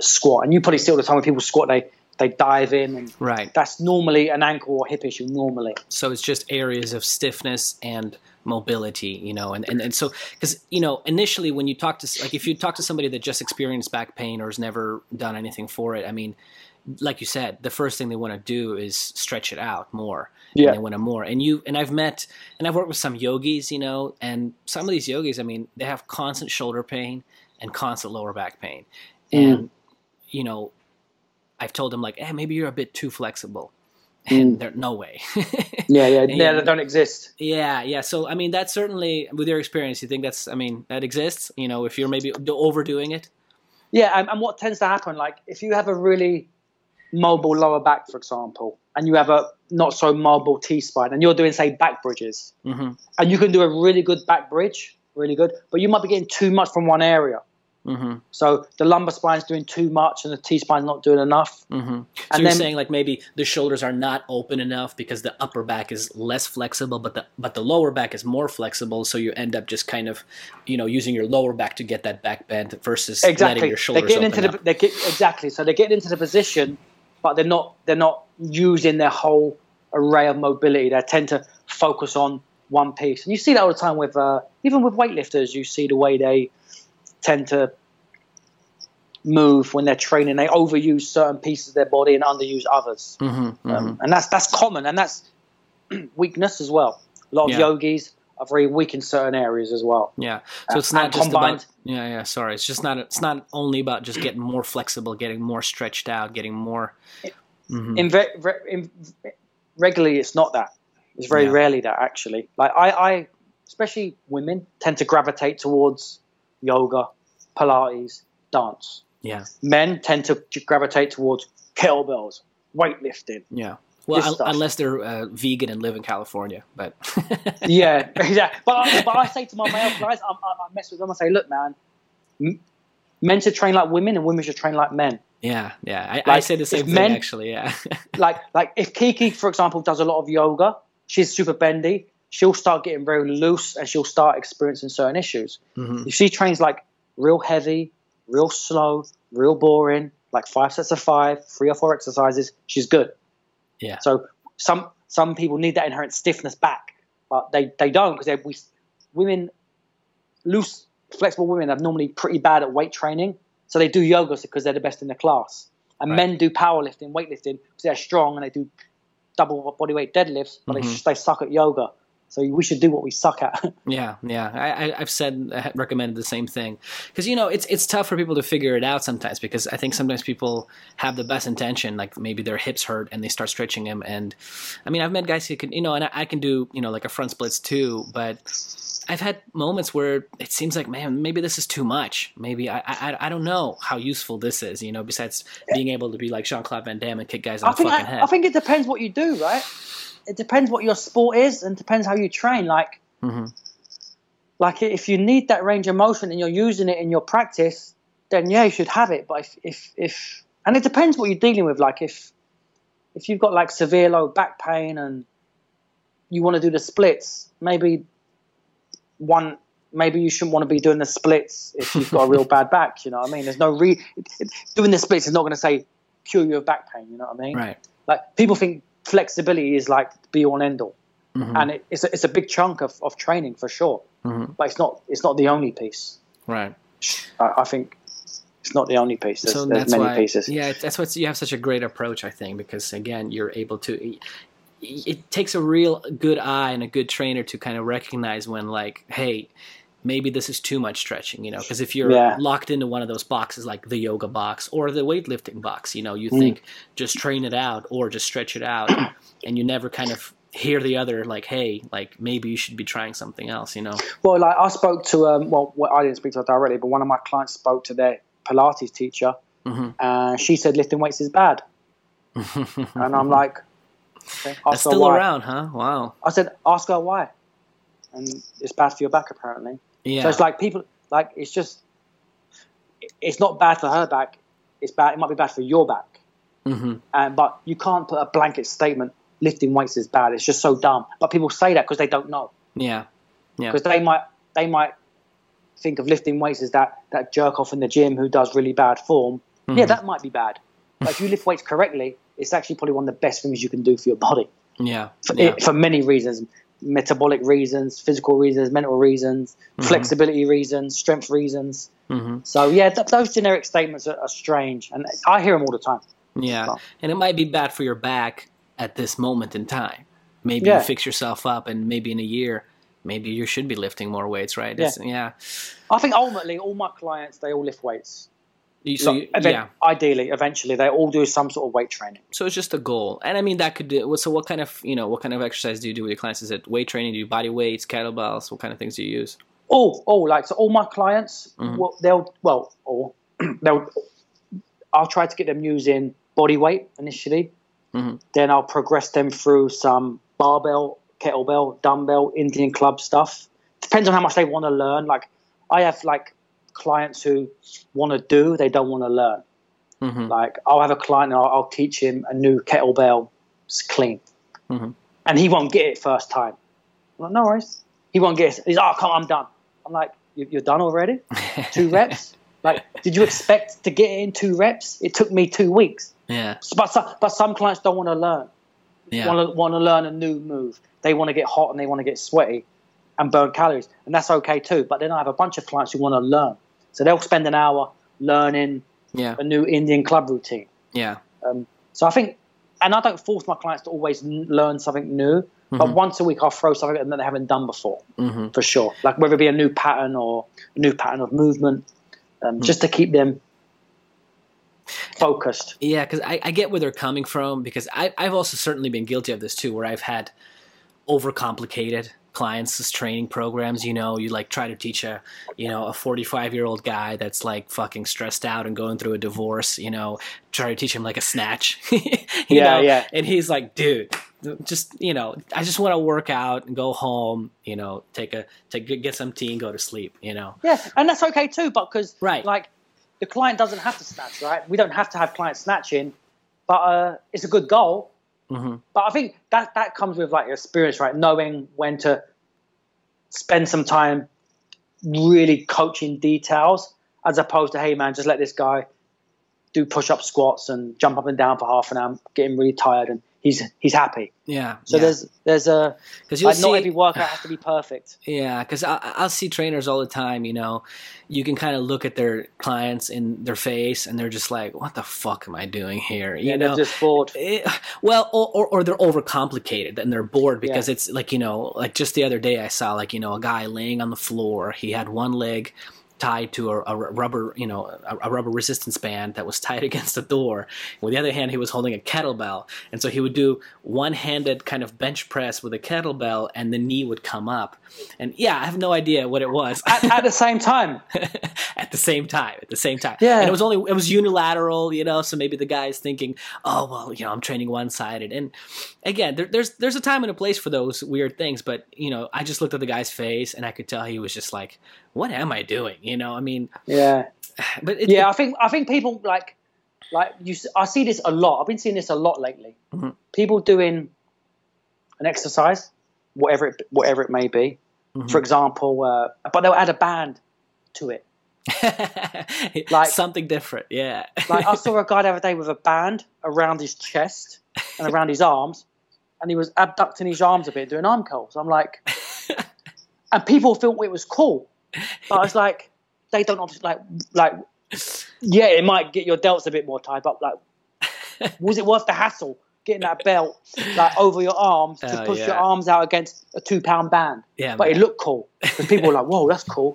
squat. And you probably see all the time when people squat, they they dive in and right. that's normally an ankle or hip issue normally. So it's just areas of stiffness and mobility, you know, and, and, and so, because, you know, initially when you talk to, like, if you talk to somebody that just experienced back pain or has never done anything for it, I mean, like you said, the first thing they want to do is stretch it out more. Yeah. And they want to more. And you, and I've met, and I've worked with some yogis, you know, and some of these yogis, I mean, they have constant shoulder pain and constant lower back pain. Mm. And, you know, I've told them like, hey, maybe you're a bit too flexible and mm. there no way. yeah, yeah, yeah, that don't exist. Yeah, yeah. So I mean, that's certainly with your experience. You think that's? I mean, that exists. You know, if you're maybe overdoing it. Yeah, and, and what tends to happen, like if you have a really mobile lower back, for example, and you have a not so mobile T spine, and you're doing say back bridges, mm-hmm. and you can do a really good back bridge, really good, but you might be getting too much from one area. Mm-hmm. So the lumbar spine's doing too much and the T spine's not doing enough. Mm-hmm. So you're saying like maybe the shoulders are not open enough because the upper back is less flexible, but the but the lower back is more flexible. So you end up just kind of, you know, using your lower back to get that back bend versus exactly. letting your shoulders they're getting into the, get, exactly. So they're getting into the position, but they're not they're not using their whole array of mobility. They tend to focus on one piece, and you see that all the time with uh, even with weightlifters. You see the way they tend to move when they're training. They overuse certain pieces of their body and underuse others, Mm-hmm, um, and that's that's common, and that's weakness as well. A lot of Yeah. yogis are very weak in certain areas as well. Yeah. So it's Uh, not and just combined- about yeah, yeah, sorry. It's just not it's not only about just getting more flexible, getting more stretched out, getting more Mhm. in, ve- re- in regularly it's not that it's very Yeah. rarely that actually like I, I especially women tend to gravitate towards yoga pilates dance Yeah. men tend to gravitate towards kettlebells weightlifting Yeah. Well, un- unless they're uh, vegan and live in California, but yeah yeah but I, but I say to my male guys, I, I, I mess with them I say look man m- men should train like women and women should train like men yeah, yeah. I, I say the same thing men- actually. Yeah. like like if Kiki, for example, does a lot of yoga, she's super bendy. She'll start getting very loose and she'll start experiencing certain issues. hmm If she trains like real heavy, real slow, real boring, like five sets of five, three or four exercises, she's good. Yeah. So some some people need that inherent stiffness back, but they they don't because we women loose flexible women are normally pretty bad at weight training, so they do yoga because they're the best in the class. And Right. men do powerlifting, weightlifting because they're strong and they do double body weight deadlifts, but Mhm. they, they suck at yoga. So we should do what we suck at. Yeah, yeah. I, I, I've said, I recommended the same thing because you know it's it's tough for people to figure it out sometimes because I think sometimes people have the best intention, like maybe their hips hurt and they start stretching them, and I mean I've met guys who can, you know, and I, I can do you know like a front splits too, but I've had moments where it seems like man maybe this is too much, maybe I I, I don't know how useful this is, you know, besides being able to be like Jean Claude Van Damme and kick guys on I the fucking I, head. I think it depends what you do, right? It depends what your sport is and depends how you train. Like hmm like if you need that range of motion and you're using it in your practice, then yeah, you should have it. But if if, if and it depends what you're dealing with. Like if if you've got like severe low back pain and you want to do the splits, maybe one maybe you shouldn't want to be doing the splits if you've got a real bad back. You know what I mean? There's no re doing the splits is not going to say cure you of back pain. You know what I mean? Right. Like people think flexibility is like be all and end all, Mhm. and it, it's a, it's a big chunk of, of training for sure. Mhm. But it's not it's not the only piece. Right. I, I think it's not the only piece. There's, so there's many why, pieces. Yeah, that's why you have such a great approach, I think, because again, you're able to. It takes a real good eye and a good trainer to kind of recognize when, like, hey, maybe this is too much stretching, you know. Because if you're Yeah. locked into one of those boxes, like the yoga box or the weightlifting box, you know, you Mm. think just train it out or just stretch it out, and you never kind of hear the other, like, hey, like maybe you should be trying something else, you know. Well, like I spoke to um, well, I didn't speak to her directly, but one of my clients spoke to their Pilates teacher, hmm and she said lifting weights is bad, and I'm like, okay, That's still why. around, huh? Wow. I said, ask her why, and it's bad for your back apparently. Yeah. So it's like people like it's just it's not bad for her back. It's bad. It might be bad for your back. hmm Um, but you can't put a blanket statement lifting weights is bad. It's just so dumb. But people say that because they don't know. Yeah. Yeah. Because they might they might think of lifting weights as that that jerk off in the gym who does really bad form. Yeah, Mhm. that might be bad. But if you lift weights correctly, it's actually probably one of the best things you can do for your body Yeah. for, yeah. for many reasons metabolic reasons physical reasons mental reasons Mhm. flexibility reasons strength reasons hmm so yeah th- those generic statements are, are strange and i hear them all the time Yeah, So- and it might be bad for your back at this moment in time. Maybe Yeah. you fix yourself up, and maybe in a year, maybe you should be lifting more weights, right? Yeah. Yeah. i think ultimately all my clients they all lift weights So yeah, ideally eventually they all do some sort of weight training so it's just a goal, and I mean that could do. So what kind of you know what kind of exercise do you do with your clients? Is it weight training? Do you body weights, kettlebells? What kind of things do you use? all all like so all my clients Mhm. well, they'll well or they'll i'll try to get them using body weight initially Mhm. then i'll progress them through some barbell kettlebell dumbbell indian club stuff depends on how much they want to learn like i have like clients who want to do, they don't want to learn. Mm-hmm. Like I'll have a client, I'll, I'll, teach him a new kettlebell clean, mm-hmm. and he won't get it first time. I'm like, no worries, he won't get it. He's like, oh, come, on, I'm done. I'm like, you're done already? two reps? Like, did you expect to get in two reps? It took me two weeks. Yeah. But some, but some clients don't want to learn. Yeah. Want to want to learn a new move. They want to get hot and they want to get sweaty and burn calories, and that's okay too. But then I have a bunch of clients who want to learn, so they'll spend an hour learning yeah. a new Indian club routine. Yeah. Um, so I think, and I don't force my clients to always learn something new, mm-hmm. but once a week I'll throw something that they haven't done before, mm-hmm. for sure. Like whether it be a new pattern or a new pattern of movement, um, mm-hmm. just to keep them focused. Yeah, because I, I, get where they're coming from because I, I've also certainly been guilty of this too, where I've had overcomplicated clients' training programs. You know, you like try to teach a you know a 45 year old guy that's like fucking stressed out and going through a divorce. You know, try to teach him like a snatch. yeah, know? yeah. And he's like, dude. Just you know, I just want to work out and go home. You know, take a take get some tea and go to sleep. You know. Yeah, and that's okay too. But because right, like the client doesn't have to snatch, right? We don't have to have clients snatching, but uh, it's a good goal. Mm-hmm. But I think that that comes with like experience, right? Knowing when to spend some time really coaching details, as opposed to hey man, just let this guy do push up squats and jump up and down for half an hour, getting really tired, and he's he's happy. Yeah. So yeah. there's there's a because like, not every workout has to be perfect. Yeah, because I'll see trainers all the time. You know, you can kind of look at their clients in their face, and they're just like, "What the fuck am I doing here?" You yeah, know, just bored. It, eh, well, or, or, or they're overcomplicated and they're bored because yeah. it's like you know, like just the other day I saw like you know a guy laying on the floor. He had one leg tied to a, a rubber, you know, a, a, rubber resistance band that was tied against the door. With the other hand, he was holding a kettlebell, and so he would do one-handed kind of bench press with a kettlebell, and the knee would come up. And yeah, I have no idea what it was at, at the same time. at the same time, at the same time. Yeah, and it was only it was unilateral, you know. So maybe the guy is thinking, oh well, you know, I'm training one-sided. And again, there, there's there's a time and a place for those weird things, but you know, I just looked at the guy's face, and I could tell he was just like what am I doing? You know, I mean, yeah, but it, yeah, it, I think I think people like like you. I see this a lot. I've been seeing this a lot lately. Mm-hmm. People doing an exercise, whatever it whatever it may be. Mm-hmm. For example, uh, but they'll add a band to it. like something different, yeah. like I saw a guy the other day with a band around his chest and around his arms, and he was abducting his arms a bit, doing arm curls. I'm like, and people thought it was cool. But I was like, they don't obviously like like. Yeah, it might get your delts a bit more tied up. Like, was it worth the hassle getting that belt like over your arms to oh, push yeah. your arms out against a two pound band? Yeah, but man. it looked cool because people were like, "Whoa, that's cool."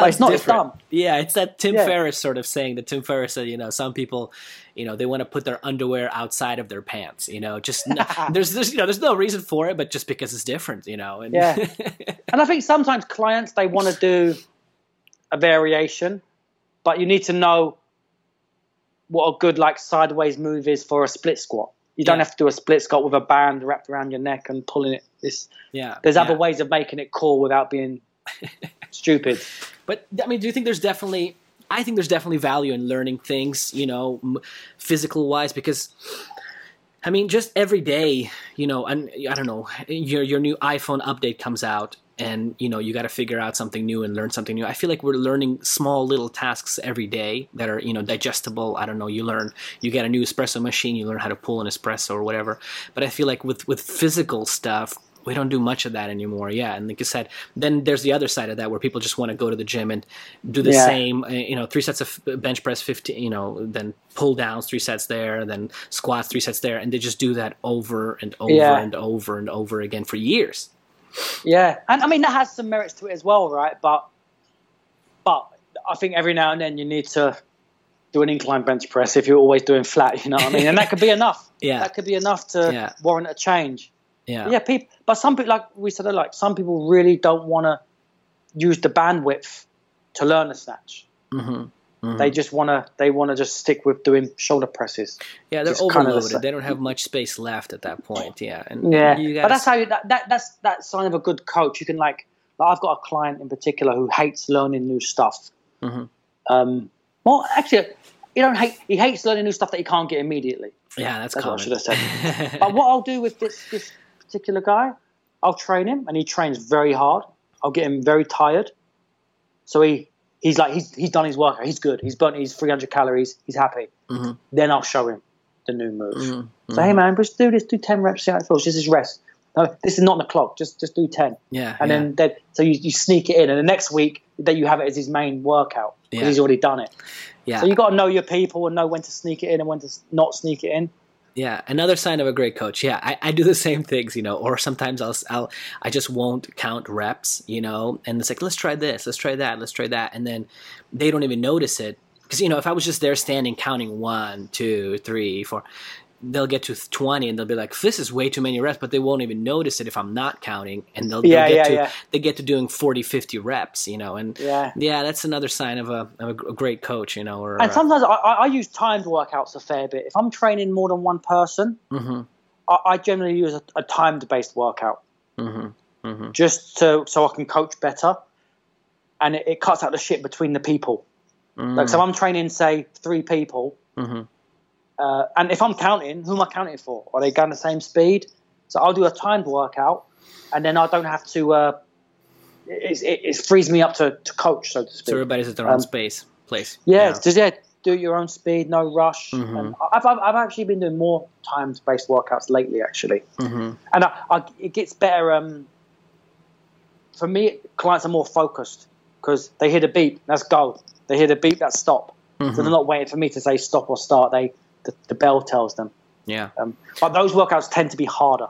But it's not different. dumb. Yeah, it's that Tim yeah. Ferriss sort of saying that Tim Ferriss said, you know, some people, you know, they want to put their underwear outside of their pants. You know, just no, there's there's you know there's no reason for it, but just because it's different, you know. And yeah, and I think sometimes clients they want to do a variation, but you need to know what a good like sideways move is for a split squat. You don't yeah. have to do a split squat with a band wrapped around your neck and pulling it. This yeah. There's other yeah. ways of making it cool without being stupid. But I mean, do you think there's definitely? I think there's definitely value in learning things, you know, physical wise, because I mean, just every day, you know, and I don't know, your your new iPhone update comes out, and you know, you got to figure out something new and learn something new. I feel like we're learning small little tasks every day that are, you know, digestible. I don't know. You learn, you get a new espresso machine, you learn how to pull an espresso or whatever. But I feel like with with physical stuff, we don't do much of that anymore. Yeah, and like you said, then there's the other side of that where people just want to go to the gym and do the yeah. same, uh, you know, three sets of bench press, fifteen, you know, then pull downs, three sets there, then squats, three sets there, and they just do that over and over yeah. and over and over again for years. Yeah, and I mean that has some merits to it as well, right? But but I think every now and then you need to do an incline bench press if you're always doing flat, you know what I mean? And that could be enough. yeah, that could be enough to yeah. warrant a change. Yeah. Yeah, people. But some people, like we said, like some people really don't want to use the bandwidth to learn a snatch. Mm-hmm. Mm-hmm. They just want to. They want to just stick with doing shoulder presses. Yeah, they're just overloaded. Kind of they don't have much space left at that point. Yeah, and yeah. Gotta... But that's how you, that, that that's that sign of a good coach. You can like, like I've got a client in particular who hates learning new stuff. Mm-hmm. Um, well, actually, he don't hate. He hates learning new stuff that he can't get immediately. Yeah, that's, that's what I should have said. but what I'll do with this this particular guy, I'll train him, and he trains very hard. I'll get him very tired, so he he's like he's he's done his workout. He's good. He's burnt his 300 calories. He's happy. Mm-hmm. Then I'll show him the new move. Mm-hmm. So hey man, just do this. Do 10 reps. See how it feels. Just his rest. No, this is not the clock. Just just do 10. Yeah. And yeah. then then so you, you sneak it in, and the next week that you have it as his main workout because Yeah. he's already done it. yeah. So you got to know your people and know when to sneak it in and when to not sneak it in. Yeah, another sign of a great coach. Yeah, I, I do the same things, you know, or sometimes I'll, I'll I just won't count reps, you know, and it's like let's try this, let's try that, let's try that, and then they don't even notice it because you know if I was just there standing counting one, two, three, four, they'll get to twenty and they'll be like this is way too many reps, but they won't even notice it if I'm not counting, and they'll, Yeah, they'll get yeah, to yeah. they get to doing 40, 50 reps, you know, and Yeah. yeah, that's another sign of a of a great coach, you know, or And sometimes I, I use timed workouts a fair bit. If I'm training more than one person, hmm I, I generally use a, a timed based workout hmm hmm just so so I can coach better, and it, it cuts out the shit between the people. Like so, I'm training say three people, hmm uh, and if I'm counting, who am I counting for? Are they going the same speed? So I'll do a timed workout, and then I don't have to. Uh, it, it, it frees me up to, to coach, so to speak. so everybody's at their own Um, space place. Yeah, it's just yeah, do your own speed, no rush. Mhm. And I've, I've, I've actually been doing more timed based workouts lately, actually? Mhm. and I, I, it gets better. Um, for me, clients are more focused because they hear the beep, that's go. They hear the beep, that's stop. So Mhm. they're not waiting for me to say stop or start. They the, the bell tells them. Yeah. Um, but those workouts tend to be harder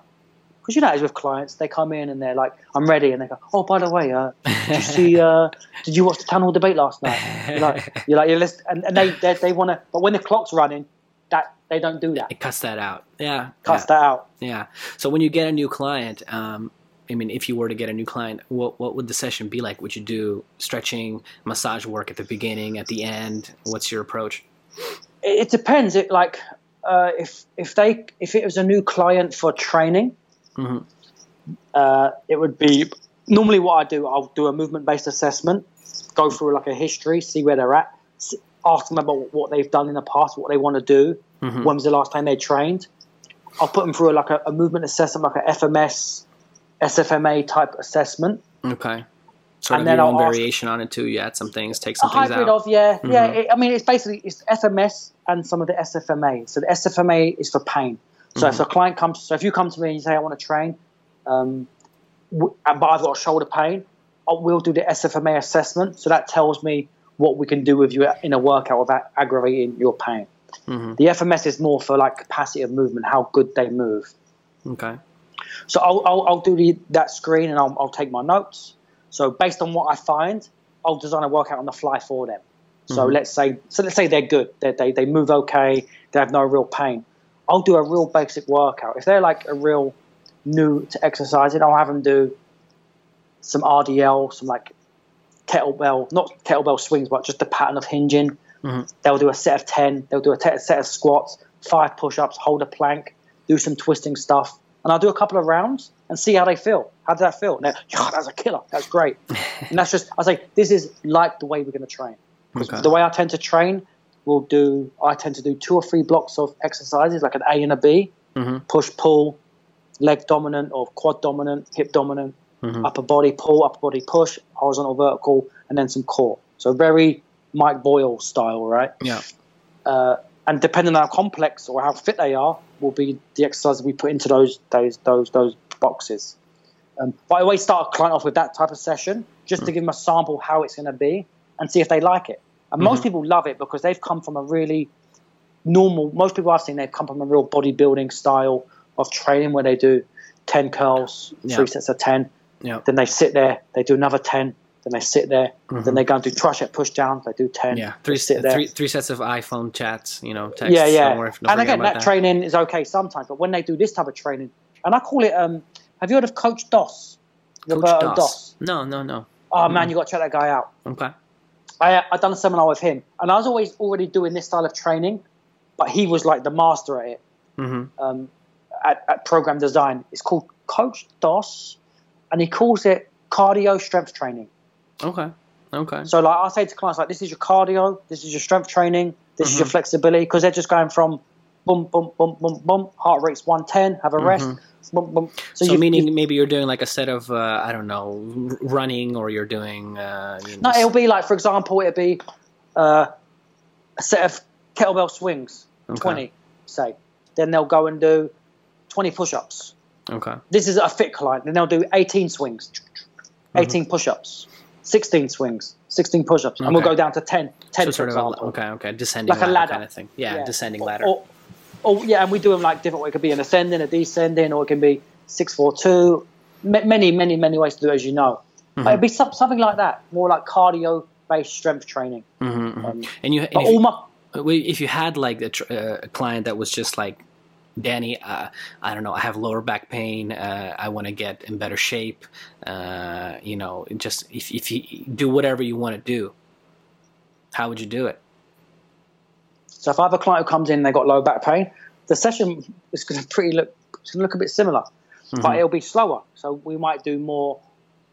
because you know, as with clients, they come in and they're like, "I'm ready," and they go, "Oh, by the way, uh, did you see? Uh, did you watch the town hall debate last night?" You're like, "You're like, you're list-, and, and they they, they want to, but when the clock's running, that they don't do that. It cuts that out. Yeah. Cuts yeah. that out. Yeah. So when you get a new client, um, I mean, if you were to get a new client, what what would the session be like? Would you do stretching, massage work at the beginning, at the end? What's your approach? It, depends. It like uh, if if they if it was a new client for training, Mhm. uh, it would be normally what I do. I'll do a movement based assessment, go through like a history, see where they're at, ask them about what they've done in the past, what they want to do, Mhm. when was the last time they trained. I'll put them through like a, a movement assessment, like a FMS, SFMA type assessment. Okay. Sort And of your own ask- variation on it too. You add some things, take some things hybrid out. of yeah, yeah. Mhm. It, I mean, it's basically it's FMS and some of the SFMA. So the SFMA is for pain. So Mm-hmm. if a client comes, so if you come to me and you say I want to train, um, w- and- but I've got shoulder pain, I will do the SFMA assessment. So that tells me what we can do with you in a workout without aggravating your pain. Mhm. The FMS is more for like capacity of movement, how good they move. Okay. So I'll, I'll, I'll do the, that screen and I'll, I'll take my notes. So based on what I find, I'll design a workout on the fly for them. So Mhm. let's say so let's say they're good. They, they they move okay. They have no real pain. I'll do a real basic workout. If they're like a real new to exercising, I'll have them do some RDL, some like kettlebell, not kettlebell swings, but just the pattern of hinging. Mhm. They'll do a set of ten. They'll do a set of squats, five push-ups, hold a plank, do some twisting stuff, and I'll do a couple of rounds and see how they feel. How does that feel? And yeah, that's a killer. That's great. and that's just I say this is like the way we're going to train. Okay. The way I tend to train, we'll do. I tend to do two or three blocks of exercises, like an A and a B, Mhm. push pull, leg dominant or quad dominant, hip dominant, Mhm. upper body pull, upper body push, horizontal vertical, and then some core. So very Mike Boyle style, right? Yeah. Uh, and depending on how complex or how fit they are, will be the exercises we put into those those those those boxes. Um, but I always start a client off with that type of session just to give them a sample how it's going to be and see if they like it. And most people love it because they've come from a really normal. Most people I've seen they've come from a real bodybuilding style of training where they do ten curls, Yeah. three sets of ten. Yeah. Then they sit there, they do another ten. Then they sit there. Then they go and do tricep push downs. They do ten. Mm-hmm. Yeah. Three, sit there. three, three sets of iPhone chats. You know, text. Yeah, yeah. Don't worry, don't and again, about that, training is okay sometimes, but when they do this type of training, and I call it, um, have you heard of Coach Dos? Coach Roberto. Dos. No, no, no. Oh man, you got to check that guy out. Okay. I I done a seminar with him, and I was always already doing this style of training, but he was like the master at it. hmm Um, at, at program design, it's called Coach Dos, and he calls it cardio strength training. Okay. Okay. So like I say to clients, like this is your cardio, this is your strength training, this is your flexibility, because they're just going from boom, boom, boom, boom, boom, heart rate's 110, have a rest, boom, boom. So, you- meaning you- maybe you're doing like a set of uh, I don't know running or you're doing uh, you no, it'll be like, for example, it'll be uh, a set of kettlebell swings, Okay. 20, say. Then they'll go and do 20 push-ups. okay. This is a fit client. Then they'll do 18 swings, Mm-hmm. 18 push-ups, 16 swings, 16 push-ups, and we'll go down to 10, 10 So sort of a, okay, okay, descending Like a ladder, ladder. kind of thing. Yeah, Yeah. descending ladder. Or, or yeah, and we do them like different. Ways it could be an ascending, a descending, or it can be six, four, two. Ma- Many, many, many ways to do it, as you know. Mm-hmm. It'd be some, something like that, more like cardio-based strength training. Mhm, mhm. Um, and you, and if, all my if you had like a, tr- uh, a client that was just like danny uh, i don't know i have lower back pain uh, i want to get in better shape uh, you know just if, if you do whatever you want to do how would you do it So if I have a client who comes in and they've got low back pain, the session is going to pretty look it's going to look a bit similar, but mm-hmm. it'll be slower. So we might do more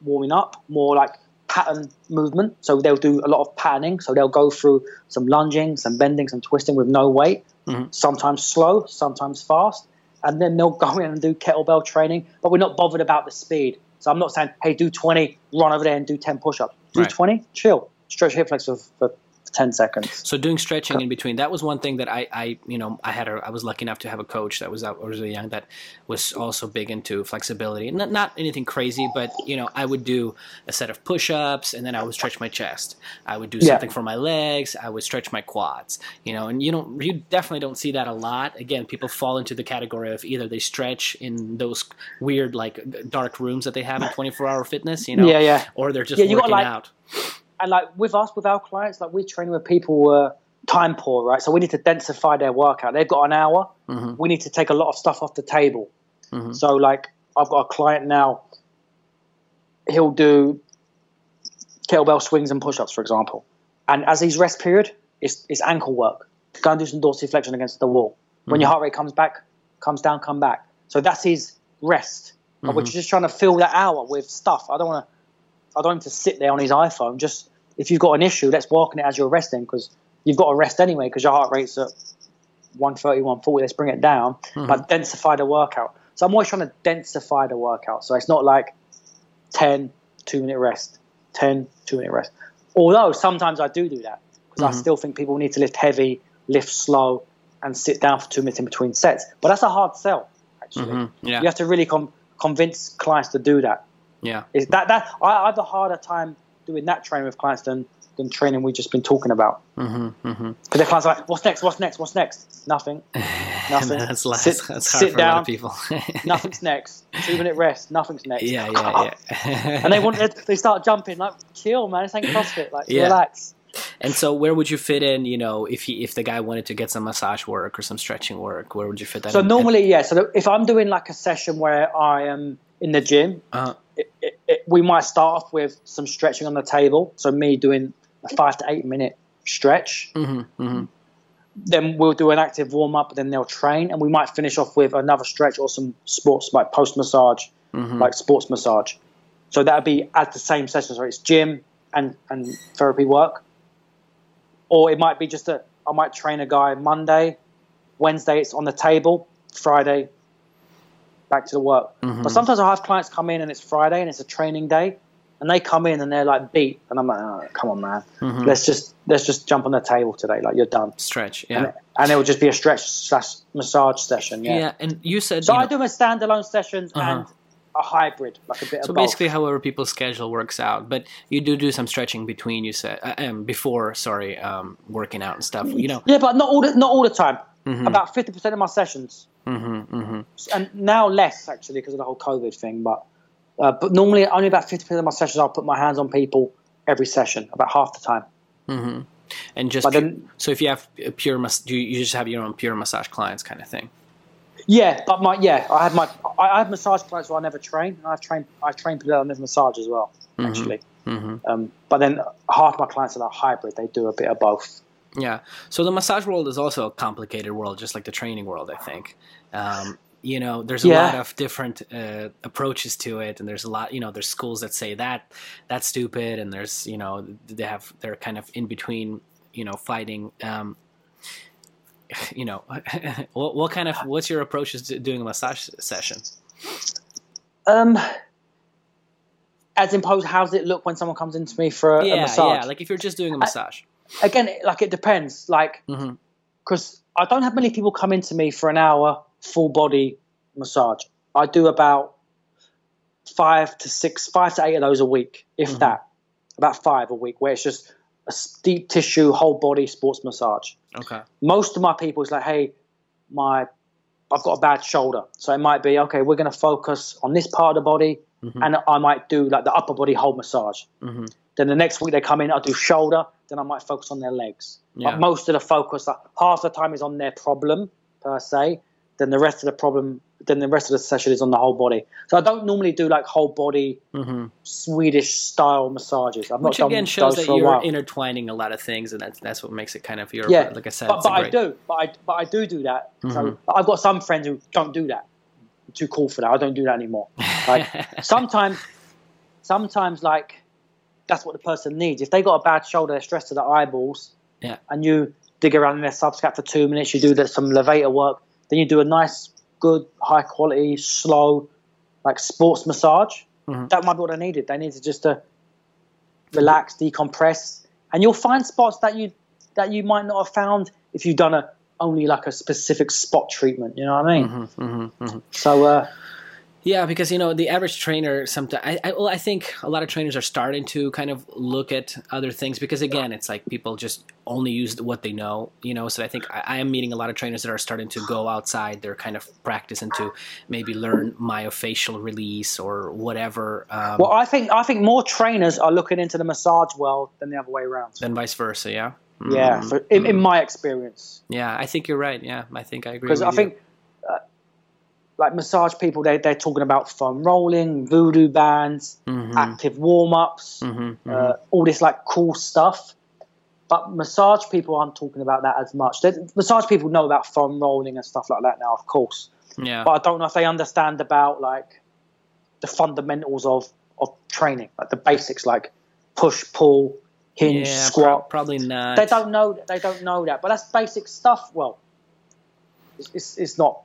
warming up, more like pattern movement. So they'll do a lot of patterning. So they'll go through some lunging, some bending, some twisting with no weight. Mm-hmm. Sometimes slow, sometimes fast, and then they'll go in and do kettlebell training. But we're not bothered about the speed. So I'm not saying, hey, do 20, run over there and do 10 push-ups. Do Right. 20, chill, stretch hip flexor for, for 10 seconds. So doing stretching in between, that was one thing that I, I you know, I had a, I was lucky enough to have a coach that was out was really young that was also big into flexibility. Not not anything crazy, but you know, I would do a set of push-ups and then I would stretch my chest. I would do Yeah. something for my legs. I would stretch my quads. You know, and you don't, you definitely don't see that a lot. Again, people fall into the category of either they stretch in those weird like dark rooms that they have in 24-hour fitness, you know, Yeah, yeah. or they're just Yeah, working like- out. And like with us, with our clients, like we're training with people who are time poor, right? So we need to densify their workout. They've got an hour. Mm-hmm. We need to take a lot of stuff off the table. Mm-hmm. So like I've got a client now. He'll do kettlebell swings and push-ups, for example, and as his rest period, it's, it's ankle work. Go and do some dorsiflexion against the wall. When your mm-hmm. heart rate comes back, comes down, come back. So that's his rest. But we're mm-hmm. just trying to fill that hour with stuff. I don't want to. I don't want him to sit there on his iPhone. Just if you've got an issue, let's work on it as you're resting because you've got to rest anyway because your heart rate's at 130, 140. Let's bring it down, but densify the workout. So I'm always trying to densify the workout. So it's not like 10, two minute rest, 10, two minute rest. Although sometimes I do do that because I still think people need to lift heavy, lift slow, and sit down for two minutes in between sets. But that's a hard sell, actually. Mhm. Yeah, You have to really com- convince clients to do that. Yeah. Is that that I, have a harder time doing that training with clients than than training we've just been talking about. Mm-hmm, mm-hmm. Because the clients are like, "What's next? What's next? What's next? Nothing. Nothing. that's less, Sit- that's hard sit for a lot down. of people. Nothing's next. Two minute rest. Nothing's next. yeah, yeah, yeah. and they want they start jumping like, chill, man. It's ain't CrossFit. Like, Yeah. relax. And so, where would you fit in? You know, if he, if the guy wanted to get some massage work or some stretching work, where would you fit that? In? So in? normally, yeah. So if I'm doing like a session where I am in the gym, uh, it, it, we might start off with some stretching on the table. So me doing a five to eight minute stretch. hmm hmm Then we'll do an active warm up. Then they'll train, and we might finish off with another stretch or some sports like post massage, hmm like sports massage. So that'd be at the same session. So it's gym and and therapy work, or it might be just a I might train a guy Monday, Wednesday it's on the table, Friday back to the work. Mm-hmm. But sometimes I have clients come in and it's Friday and it's a training day, and they come in and they're like beat, and I'm like, oh, come on, man, Mm-hmm. let's just let's just jump on the table today, like you're done, stretch. and, Yeah, and it will just be a stretch slash massage session. yeah. Yeah. And you said So you I know- do as standalone sessions Uh-huh. and a hybrid, like a bit so basically, however people's schedule works out, but you do do some stretching between. You said uh, um, before, sorry, um, working out and stuff. You know. Yeah, but not all the, not all the time. Mhm. About fifty percent of my sessions, hmm hmm and now less actually because of the whole COVID thing. But uh, but normally only about fifty percent of my sessions I'll put my hands on people every session, about half the time. hmm And just But then- so if you have a pure, do you, just have your own pure massage clients, kind of thing. Yeah, but my yeah, I have my I I have massage clients who I never train. and I've trained I've trained people that I never massage as well, actually. hmm Um, but then half my clients are like hybrid; they do a bit of both. Yeah. So the massage world is also a complicated world, just like the training world. I think. Um, you know there's a yeah. lot of different uh, approaches to it and there's a lot you know there's schools that say that that's stupid and there's you know they have they're kind of in between you know fighting um, you know what, what kind of what's your approach to doing a massage session um as imposed how does it look when someone comes into me for a, yeah, a massage yeah like if you're just doing a massage I, again like it depends like because mm-hmm. i don't have many people come into me for an hour full body massage. I do about five to six, five to eight of those a week, if mm-hmm. that. About five a week, where it's just a deep tissue, whole body sports massage. Okay. Most of my people is like, hey, my I've got a bad shoulder, so it might be okay. We're going to focus on this part of the body, mm-hmm. and I might do like the upper body whole massage. Mm-hmm. Then the next week they come in, I do shoulder. Then I might focus on their legs. Yeah. But most of the focus, like, half the time, is on their problem per se, then the rest of the problem then the rest of the session is on the whole body. So I don't normally do like whole body mm-hmm. Swedish style massages. I've Which again shows that you're intertwining a lot of things, and that's that's what makes it kind of your. Yeah, like I said, but, but great... I do, but I but I do do that. Mm-hmm. So I've got some friends who don't do that. I'm too cool for that. I don't do that anymore. Like sometimes, sometimes like that's what the person needs. If they got a bad shoulder, they're stressed to the eyeballs. Yeah. And you dig around in their subscap for two minutes. You do some levator work then you do a nice, good, high quality, slow, like sports massage. Mm-hmm. That might be what they needed. They needed just to relax, decompress, and you'll find spots that you that you might not have found if you've done a only like a specific spot treatment. You know what I mean? Mm-hmm, mm-hmm, mm-hmm. so. Uh, yeah, because you know the average trainer sometimes. I, I, well, I think a lot of trainers are starting to kind of look at other things because again, it's like people just only use what they know. You know, so I think I, I am meeting a lot of trainers that are starting to go outside their kind of practice and to maybe learn myofascial release or whatever. Um, well, I think I think more trainers are looking into the massage world than the other way around. Than vice versa, yeah. Yeah, mm-hmm. in, in, my experience. Yeah, I think you're right. Yeah, I think I agree. Because I you. think like massage people, they they're talking about foam rolling, voodoo bands, mm-hmm. active warm ups, mm-hmm, mm-hmm. uh, all this like cool stuff. But massage people aren't talking about that as much. They're, massage people know about foam rolling and stuff like that now, of course. Yeah. But I don't know if they understand about like the fundamentals of of training, like the basics, like push, pull, hinge, yeah, squat. Pro- probably not. They don't know. They don't know that. But that's basic stuff. Well, it's, it's, it's not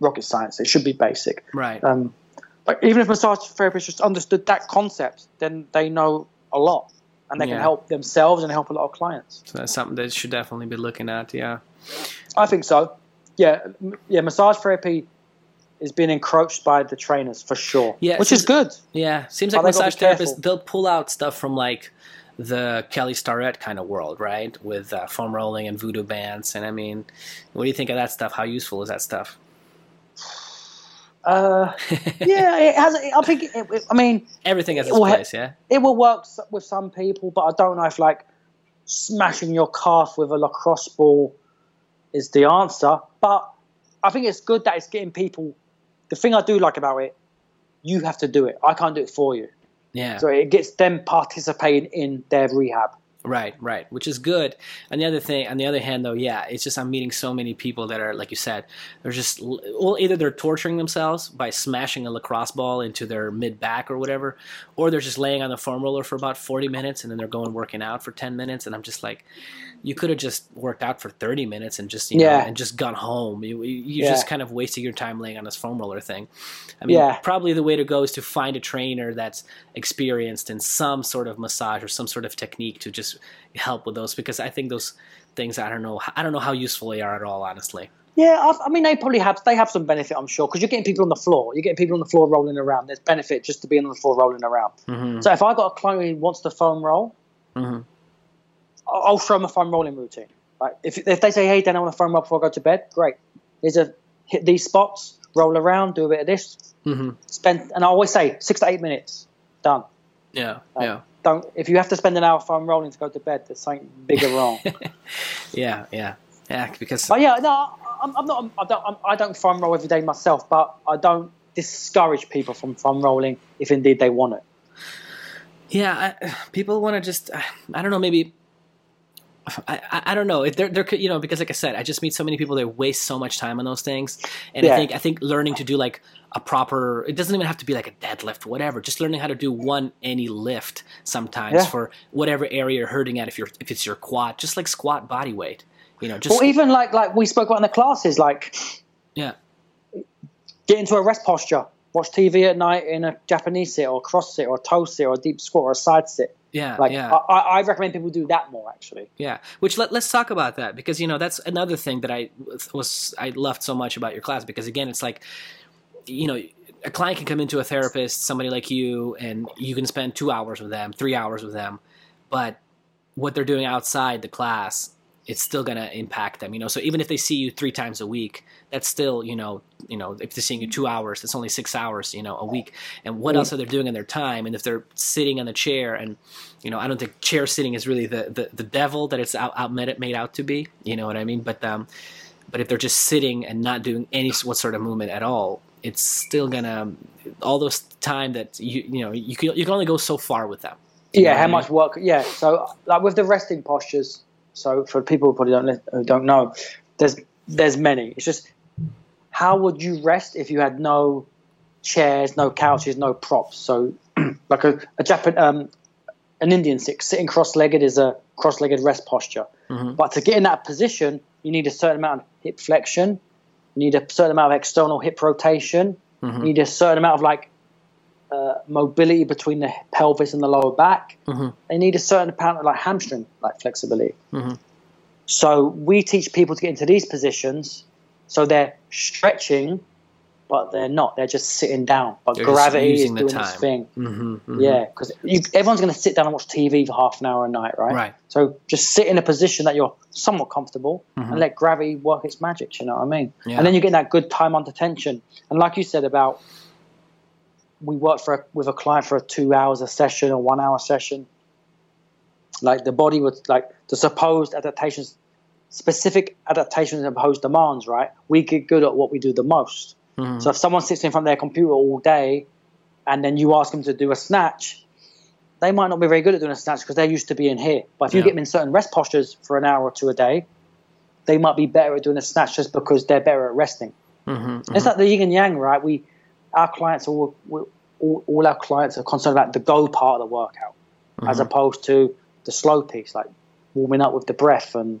rocket science. It should be basic. Right. Um, but even if massage therapists just understood that concept, then they know a lot, and they yeah. can help themselves and help a lot of clients. So that's something they should definitely be looking at. Yeah. I think so. Yeah, yeah. Massage therapy is being encroached by the trainers for sure. Yeah, which seems, is good. Yeah, seems like massage therapists they'll pull out stuff from like the Kelly Starrett kind of world, right? With uh, foam rolling and voodoo bands. And I mean, what do you think of that stuff? How useful is that stuff? Uh, yeah, it has. I think. It, I mean, everything has its will, place. Yeah, it will work with some people, but I don't know if like smashing your calf with a lacrosse ball is the answer. But I think it's good that it's getting people. The thing I do like about it, you have to do it. I can't do it for you. Yeah. So it gets them participating in their rehab. Right, right, which is good. And the other thing, on the other hand, though, yeah, it's just I'm meeting so many people that are, like you said, they're just well, either they're torturing themselves by smashing a lacrosse ball into their mid back or whatever, or they're just laying on the foam roller for about 40 minutes and then they're going working out for 10 minutes, and I'm just like, you could have just worked out for 30 minutes and just you yeah. know and just gone home you, you yeah. just kind of wasted your time laying on this foam roller thing i mean yeah. probably the way to go is to find a trainer that's experienced in some sort of massage or some sort of technique to just help with those because i think those things i don't know i don't know how useful they are at all honestly yeah, I, mean they probably have they have some benefit, I'm sure, because you're getting people on the floor. You're getting people on the floor rolling around. There's benefit just to being on the floor rolling around. Mm-hmm. So if I got a client who wants to foam roll, mm-hmm. I'll show them a foam rolling routine. Like if, if they say, "Hey, Dan, I want to foam roll before I go to bed," great. Here's a hit these spots, roll around, do a bit of this, mm-hmm. spend, and I always say six to eight minutes, done. Yeah, like, yeah. Don't if you have to spend an hour foam rolling to go to bed, there's something bigger wrong. yeah, yeah, yeah. Because. But yeah, no, I'm, I'm not. I don't. I'm, I don't foam roll every day myself, but I don't discourage people from foam rolling if indeed they want it. Yeah, I, people want to just. I don't know. Maybe I, I don't know. There, there, could, you know, because like I said, I just meet so many people that waste so much time on those things, and Yeah. I think I think learning to do like a proper. It doesn't even have to be like a deadlift, whatever. Just learning how to do one any lift sometimes Yeah. for whatever area you're hurting at. If you're if it's your quad, just like squat body weight. You know, just Or even like like we spoke about in the classes, like yeah, get into a rest posture. Watch TV at night in a Japanese sit or cross sit or toe sit or a deep squat or a side sit. Yeah, Like yeah. I, I recommend people do that more actually. Yeah, which let, let's talk about that because you know that's another thing that I was I loved so much about your class because again it's like you know a client can come into a therapist somebody like you and you can spend 2 hours with them 3 hours with them but what they're doing outside the class it's still going to impact them you know so even if they see you 3 times a week that's still you know you know if they're seeing you 2 hours that's only 6 hours you know a week and what else are they doing in their time and if they're sitting on the chair and you know i don't think chair sitting is really the the, the devil that it's out, out made, made out to be you know what i mean but um but if they're just sitting and not doing any what sort of movement at all it's still gonna all those time that you you know you can you can only go so far with them yeah, how much work? Yeah, so like with the resting postures. So for people who probably don't who don't know, there's there's many. It's just how would you rest if you had no chairs, no couches, no props? So like a, a Japan, um, an Indian sit, sitting cross-legged is a cross-legged rest posture. Mhm. But to get in that position, you need a certain amount of hip flexion. You need a certain amount of external hip rotation. Mhm. You need a certain amount of like uh, mobility between the pelvis and the lower back. Mhm. They need a certain amount of like hamstring like flexibility. Mhm. So we teach people to get into these positions, so they're stretching, but they're not. They're just sitting down. But They're gravity is doing its time. thing. Mhm, mhm. Yeah, because everyone's going to sit down and watch TV for half an hour a night, right? right So just sit in a position that you're somewhat comfortable and let gravity work its magic. You know what I mean? Yeah. And then you get that good time under tension. And like you said about, we work for a, with a client for a two hours a session or one hour session. Like the body would like the supposed adaptations, specific adaptations and imposed demands. Right? We get good at what we do the most. Mhm. So if someone sits in front of their computer all day, and then you ask them to do a snatch, they might not be very good at doing a snatch because they're used to being here. But if you get them in certain rest postures for an hour or two a day, they might be better at doing a snatch just because they're better at resting. Mhm, It's like the yin and yang, right? We, our clients, all, all, all our clients are concerned about the go part of the workout, as Mhm. opposed to the slow piece, like warming up with the breath and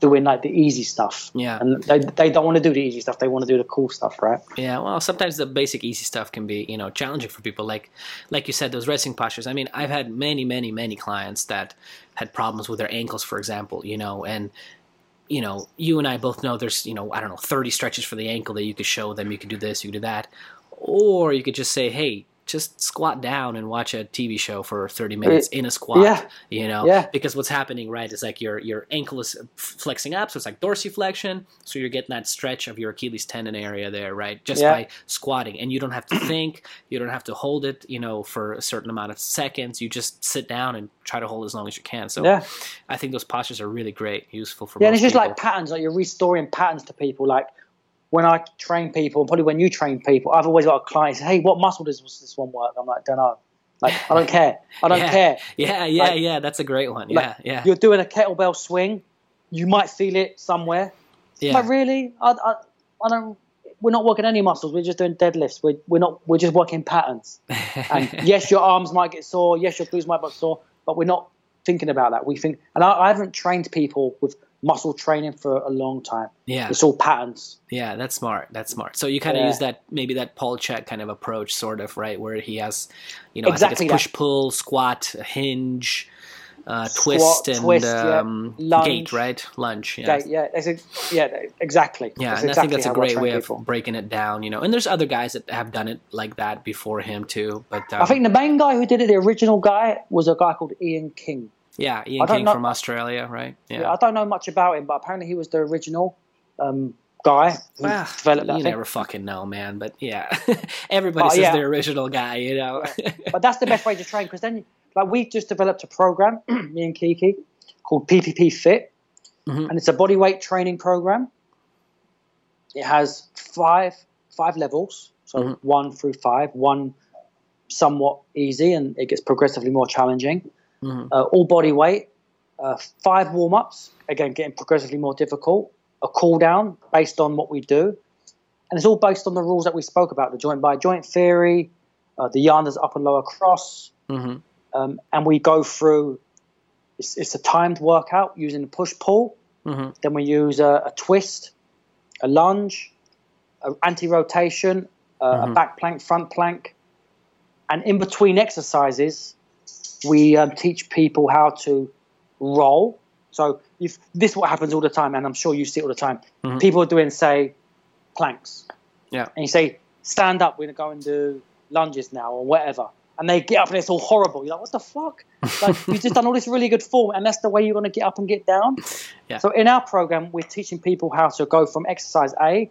doing like the easy stuff. Yeah. And they, they don't want to do the easy stuff; they want to do the cool stuff, right? Yeah, well, sometimes the basic easy stuff can be, you know, challenging for people. Like, like you said, those resting postures. I mean, I've had many, many, many clients that had problems with their ankles, for example. You know, and you know, you and I both know there's, you know, I don't know, 30 stretches for the ankle that you could show them. You could do this, you could do that, or you could just say, hey. Just squat down and watch a TV show for 30 minutes in a squat. yeah. You know, Yeah. because what's happening, right, is like your your ankle is flexing up, so it's like dorsiflexion. So you're getting that stretch of your Achilles tendon area there, right, just Yeah. by squatting, and you don't have to think, you don't have to hold it, you know, for a certain amount of seconds. You just sit down and try to hold as long as you can. So Yeah. I think those postures are really great, useful for Yeah, and it's just people. like patterns, like you're restoring patterns to people. Like when I train people, and probably when you train people, I've always got a client say, "Hey, what muscle does this one work?" I'm like, "Don't know." Like I don't care. I don't Yeah. care. yeah, yeah, like- yeah. That's a great one. Like, Yeah, yeah, You're doing a kettlebell swing, you might feel it somewhere. yeah. But really, I, I, I don't. We're not working any muscles. We're just doing deadlifts. We're, we're not. We're just working patterns. And yes, your arms might get sore. Yes, your glutes might get sore. But we're not thinking about that. We think. And I, I haven't trained people with muscle training for a long time. yeah. It's all patterns. Yeah, that's smart. That's smart. So you kind of Yeah. use that maybe that Paul Chek kind of approach, sort of, right? Where he has, you know, Exactly I think it's that. push pull, squat, hinge, uh, Squat, twist, and twist, yeah. um, Lunge. gait, right? Lunge. Yeah. Yeah, yeah, a, yeah, exactly. Yeah, That's and exactly I think that's a great way people. of breaking it down, you know. And there's other guys that have done it like that before him too. But um, I think the main guy who did it, the original guy, was a guy called Ian King. Yeah, Ian King know- from Australia, right? Yeah. Yeah, I don't know much about him, but apparently he was the original um, guy who Well, developed that you thing. never fucking know, man. But yeah, everybody Oh, says yeah. the original guy, you know. But that's the best way to train because then, like, we just developed a program, me and Kiki, called PPP Fit, Mhm. and it's a body weight training program. It has five five levels, so Mhm. one through five. One somewhat easy, and it gets progressively more challenging. Mhm. Uh, all body weight, uh, five warm ups, again, getting progressively more difficult, a cool down based on what we do. And it's all based on the rules that we spoke about the joint by joint theory, uh, the Janda's up and lower cross. Mm-hmm. Um, and we go through, it's, it's, a timed workout using the push pull. Mm-hmm. Then we use a, a twist, a lunge, an anti rotation, uh, mm-hmm. a back plank, front plank. And in between exercises, we um, teach people how to roll. So if this is what happens all the time, and I'm sure you see it all the time. Mm-hmm. People are doing, say, planks. Yeah. And you say, stand up, we're going to go and do lunges now or whatever. And they get up and it's all horrible. You're like, what the fuck? Like, you've just done all this really good form, and that's the way you're going to get up and get down. Yeah. So in our program, we're teaching people how to go from exercise A,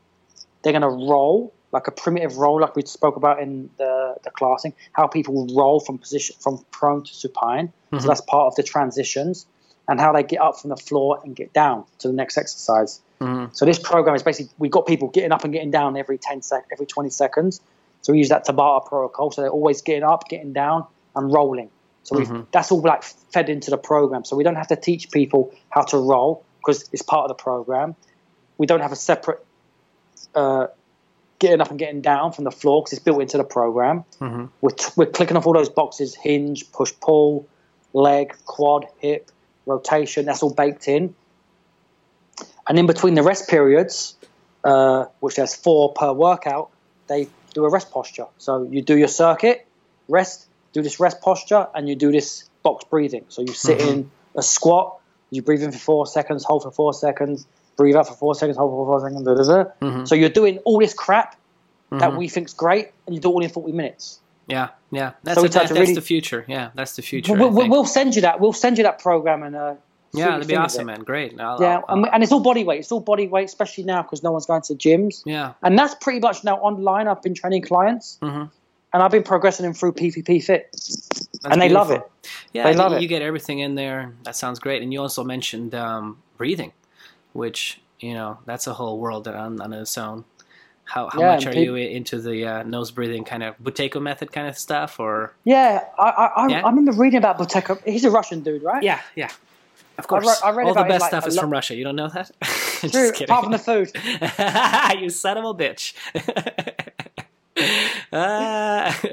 they're going to roll like a primitive roll, like we spoke about in the, the classing, how people roll from position from prone to supine. Mm-hmm. So that's part of the transitions and how they get up from the floor and get down to the next exercise. Mm-hmm. So this program is basically we've got people getting up and getting down every 10 sec every 20 seconds. So we use that Tabata protocol. So they're always getting up, getting down, and rolling. So mm-hmm. that's all like fed into the program. So we don't have to teach people how to roll because it's part of the program. We don't have a separate uh, getting up and getting down from the floor because it's built into the program. Mm-hmm. We're, t- we're clicking off all those boxes: hinge, push, pull, leg, quad, hip, rotation. That's all baked in. And in between the rest periods, uh, which there's four per workout, they do a rest posture. So you do your circuit, rest, do this rest posture, and you do this box breathing. So you sit Mhm. in a squat, you breathe in for four seconds, hold for four seconds, breathe out for four seconds, hold for four seconds. Da, da, da. Mhm. So you're doing all this crap that Mhm. we think's great, and you do it all in 40 minutes. Yeah, yeah. That's, So a, that, that's really- the future. Yeah, that's the future. We'll, we'll, we'll send you that. We'll send you that program and uh, yeah, that'd be awesome, man. Great. I'll, Yeah, I'll- and, we- and it's all body weight. It's all body weight, especially now because no one's going to gyms. yeah. And that's pretty much now online. I've been training clients, hmm and I've been progressing them through PPP Fit, That's and they love it. Yeah, They love you it. You get everything in there. That sounds great. And you also mentioned um, breathing, which you know that's a whole world on, on its own. How, how Yeah, much are you into the uh, nose breathing kind of Buteyko method kind of stuff, or Yeah, I I, I, Yeah? I remember reading about Buteyko. He's a Russian dude, right? yeah, yeah, of I course. re- I read All the best like, stuff is lo- from Russia. You don't know that? Just True, kidding. apart from the food. you son of a bitch. Ah.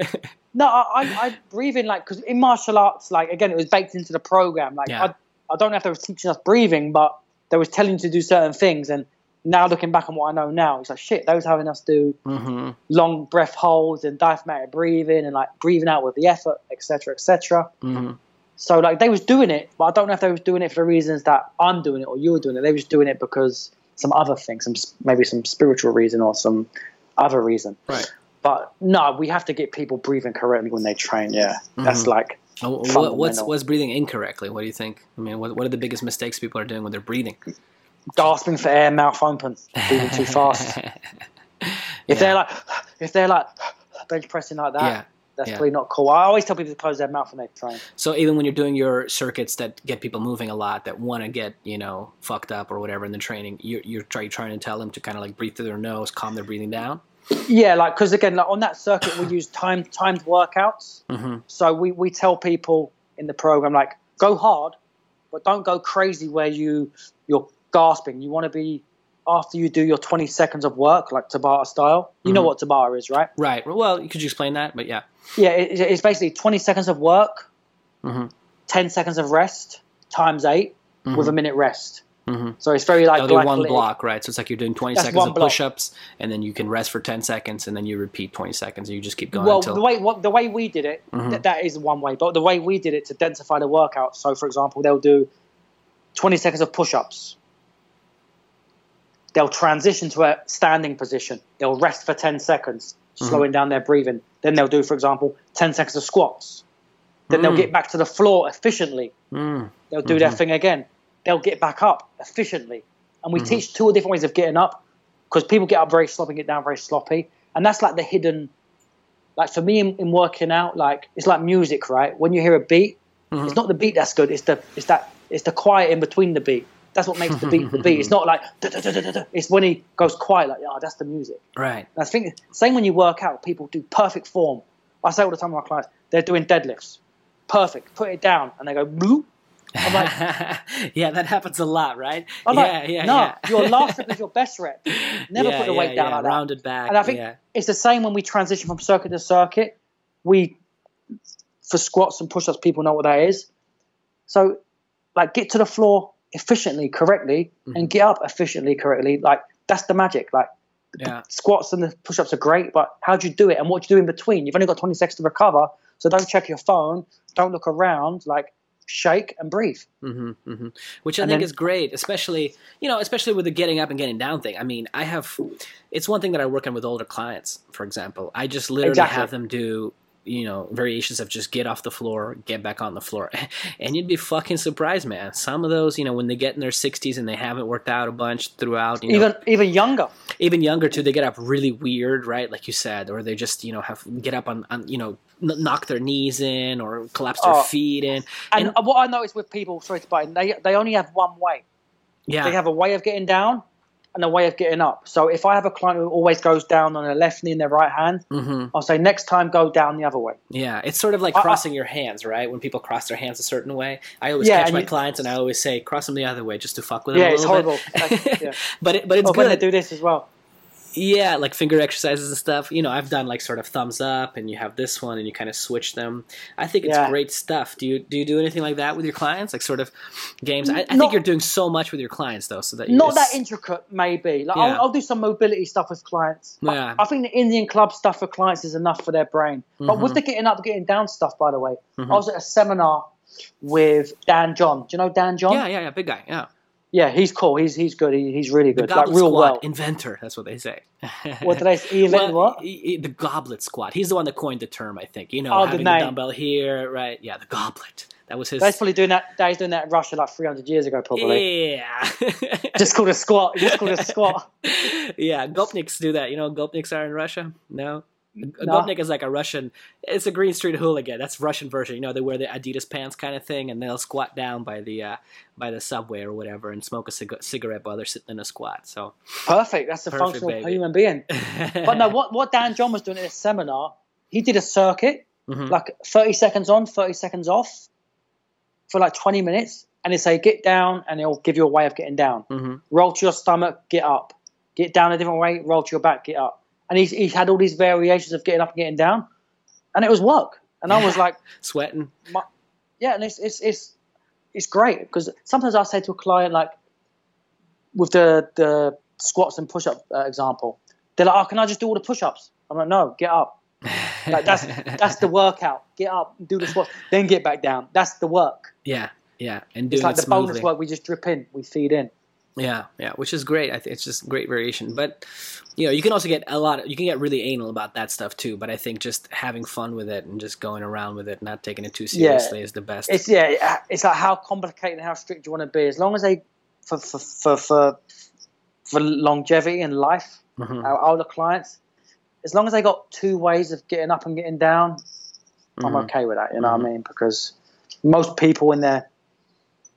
No, I, I, I breathe in like because in martial arts, like again, it was baked into the program. Like Yeah. I, I don't know if they was teaching us breathing, but they was telling you to do certain things. And now looking back on what I know now, it's like shit. They was having us do hmm long breath holds and diaphragmatic breathing and like breathing out with the effort, etc., etc. hmm So like they was doing it, but I don't know if they was doing it for the reasons that I'm doing it or you're doing it. They was doing it because some other thing, some maybe some spiritual reason or some other reason. Right. But no, we have to get people breathing correctly when they train. Yeah, that's Mhm. like Oh, What, what's what's breathing incorrectly? What do you think? I mean, what, what are the biggest mistakes people are doing when they're breathing? gasping for air, mouth open, breathing too fast. If Yeah. they're like, if they're like bench pressing like that, Yeah. that's yeah. probably not cool. I always tell people to close their mouth when they train. So even when you're doing your circuits that get people moving a lot, that want to get you know fucked up or whatever in the training, you're you're try, trying to tell them to kind of like breathe through their nose, calm their breathing down. Yeah, like because again, like on that circuit, we use timed timed workouts. hmm So we, we tell people in the program like go hard, but don't go crazy where you you're gasping. You want to be after you do your 20 seconds of work, like Tabata style. You know Mhm. what Tabata is, right? Right. Well, could you explain that? But yeah. Yeah, it, it's basically 20 seconds of work, Mhm. 10 seconds of rest times 8 with a minute rest. Mhm. So it's very like They'll do one block, right? So it's like you're doing 20 That's seconds of block. push-ups, and then you can rest for 10 seconds, and then you repeat 20 seconds, and you just keep going Well, until. the way what, the way we did it, Mhm. th- that is one way. But the way we did it to densify the workout. So, for example, they'll do 20 seconds of push-ups. They'll transition to a standing position. They'll rest for 10 seconds, Mm-hmm. slowing down their breathing. Then they'll do, for example, 10 seconds of squats. Then they'll Mm. get back to the floor efficiently. Mm. They'll do their Mhm. thing again. They'll get back up efficiently. And we Mhm. teach two different ways of getting up because people get up very sloppy, and get down very sloppy. And that's like the hidden, like for me in, in working out, like it's like music, right? When you hear a beat, Mhm. it's not the beat that's good. It's the it's that it's the quiet in between the beat. That's what makes the beat the beat. It's not like "Da, da, da, da, da, da." it's when he goes quiet, like oh, that's the music. Right. And I think same when you work out, people do perfect form. I say all the time to my clients, they're doing deadlifts, perfect. Put it down, and they go bloop, I'm like, yeah, that happens a lot, right? I'm yeah, like, yeah, no, yeah. your last rep is your best rep. Never Yeah, put the weight down like that. rounded back. And I think it's the same when we transition from circuit to circuit. We, for squats and push-ups, people know what that is. So, like, get to the floor efficiently, correctly, Mm-hmm. and get up efficiently, correctly. Like, that's the magic. Like, yeah. squats and the push-ups are great, but how do you do it and what do you do in between? You've only got 20 seconds to recover, so don't check your phone, don't look around, like shake and breathe. hmm hmm Which I And think then- is great, especially you know, especially with the getting up and getting down thing. I mean, I have it's one thing that I work on with older clients, for example. I just literally Exactly. have them do you know variations of just get off the floor, get back on the floor, and you'd be fucking surprised, man. Some of those, you know, when they get in their sixties and they haven't worked out a bunch throughout, you know, Even even younger. even younger too they get up really weird right like you said or they just you know have get up on, on you know n- knock their knees in or collapse their Oh. feet in And, And- what I notice with people, sorry to in, they they only have one way. yeah They have a way of getting down and a way of getting up. So if I have a client who always goes down on their left knee and their right hand, hmm I'll say next time go down the other way. yeah it's sort of like I- I- crossing your hands right when people cross their hands a certain way i always Yeah, catch my you- clients and i always say cross them the other way just to fuck with them Yeah, a it's little horrible. bit. Like, yeah. but it, but it's Or when they good do this as well. Yeah like finger exercises and stuff you know i've done like sort of thumbs up and you have this one and you kind of switch them i think it's Yeah. great stuff do you do you do anything like that with your clients like sort of games i, I think you're doing so much with your clients though so that Not that intricate, maybe. Like Yeah. I'll, I'll do some mobility stuff with clients. Yeah. I think the Indian club stuff for clients is enough for their brain. But Mhm. with the getting up, getting down stuff, by the way, Mhm. I was at a seminar with Dan John. Do you know Dan John? yeah yeah yeah big guy yeah Yeah, he's cool. He's he's good. He, he's really the good. Like goblet real squat well. inventor that's what they say What did I say? Well, what? he- he- the goblet squat. He's the one that coined the term, I think. You know, Oh, the having the, name. dumbbell here, right? Yeah, the goblet. That was his. That's probably doing that. He's doing that in Russia like 300 years ago, probably. yeah. Just called a squat. Just called a squat. yeah, Gopniks do that. You know, Gopniks are in Russia. No. A No. Gopnik is like a Russian. It's a Green Street hooligan. That's Russian version. You know, they wear the Adidas pants kind of thing, and they'll squat down by the uh, by the subway or whatever, and smoke a cig- cigarette while they're sitting in a squat. So, Perfect. That's a Perfect, functional baby. human being. But no, what, what Dan John was doing at a seminar, he did a circuit, Mhm. like 30 seconds on, 30 seconds off, for like 20 minutes. And they say, get down, and it'll give you a way of getting down. Mhm. Roll to your stomach, get up. Get down a different way, roll to your back, get up. And he's, he had all these variations of getting up and getting down. And it was work. And I was like, sweating. yeah, and it's it's it's it's great because sometimes I say to a client like with the the squats and push up uh, example, they're like, "Oh, can I just do all the push ups?" I'm like, "No, get up. Like that's that's the workout. Get up, do the squats, then get back down. That's the work. yeah, yeah, and doing It's like it the bonus work. We just drip in, we feed in. Yeah, yeah, which is great. I think it's just great variation. But you know, you can also get a lot. Of, you can get really anal about that stuff too. But I think just having fun with it and just going around with it, not taking it too Yeah. seriously, is the best. It's yeah, it's like how complicated and how strict you want to be. As long as they for for for for, for longevity and life, Mhm, our older clients, as long as they got two ways of getting up and getting down, I'm mhm. okay with that. You know what I mean? Because most people in their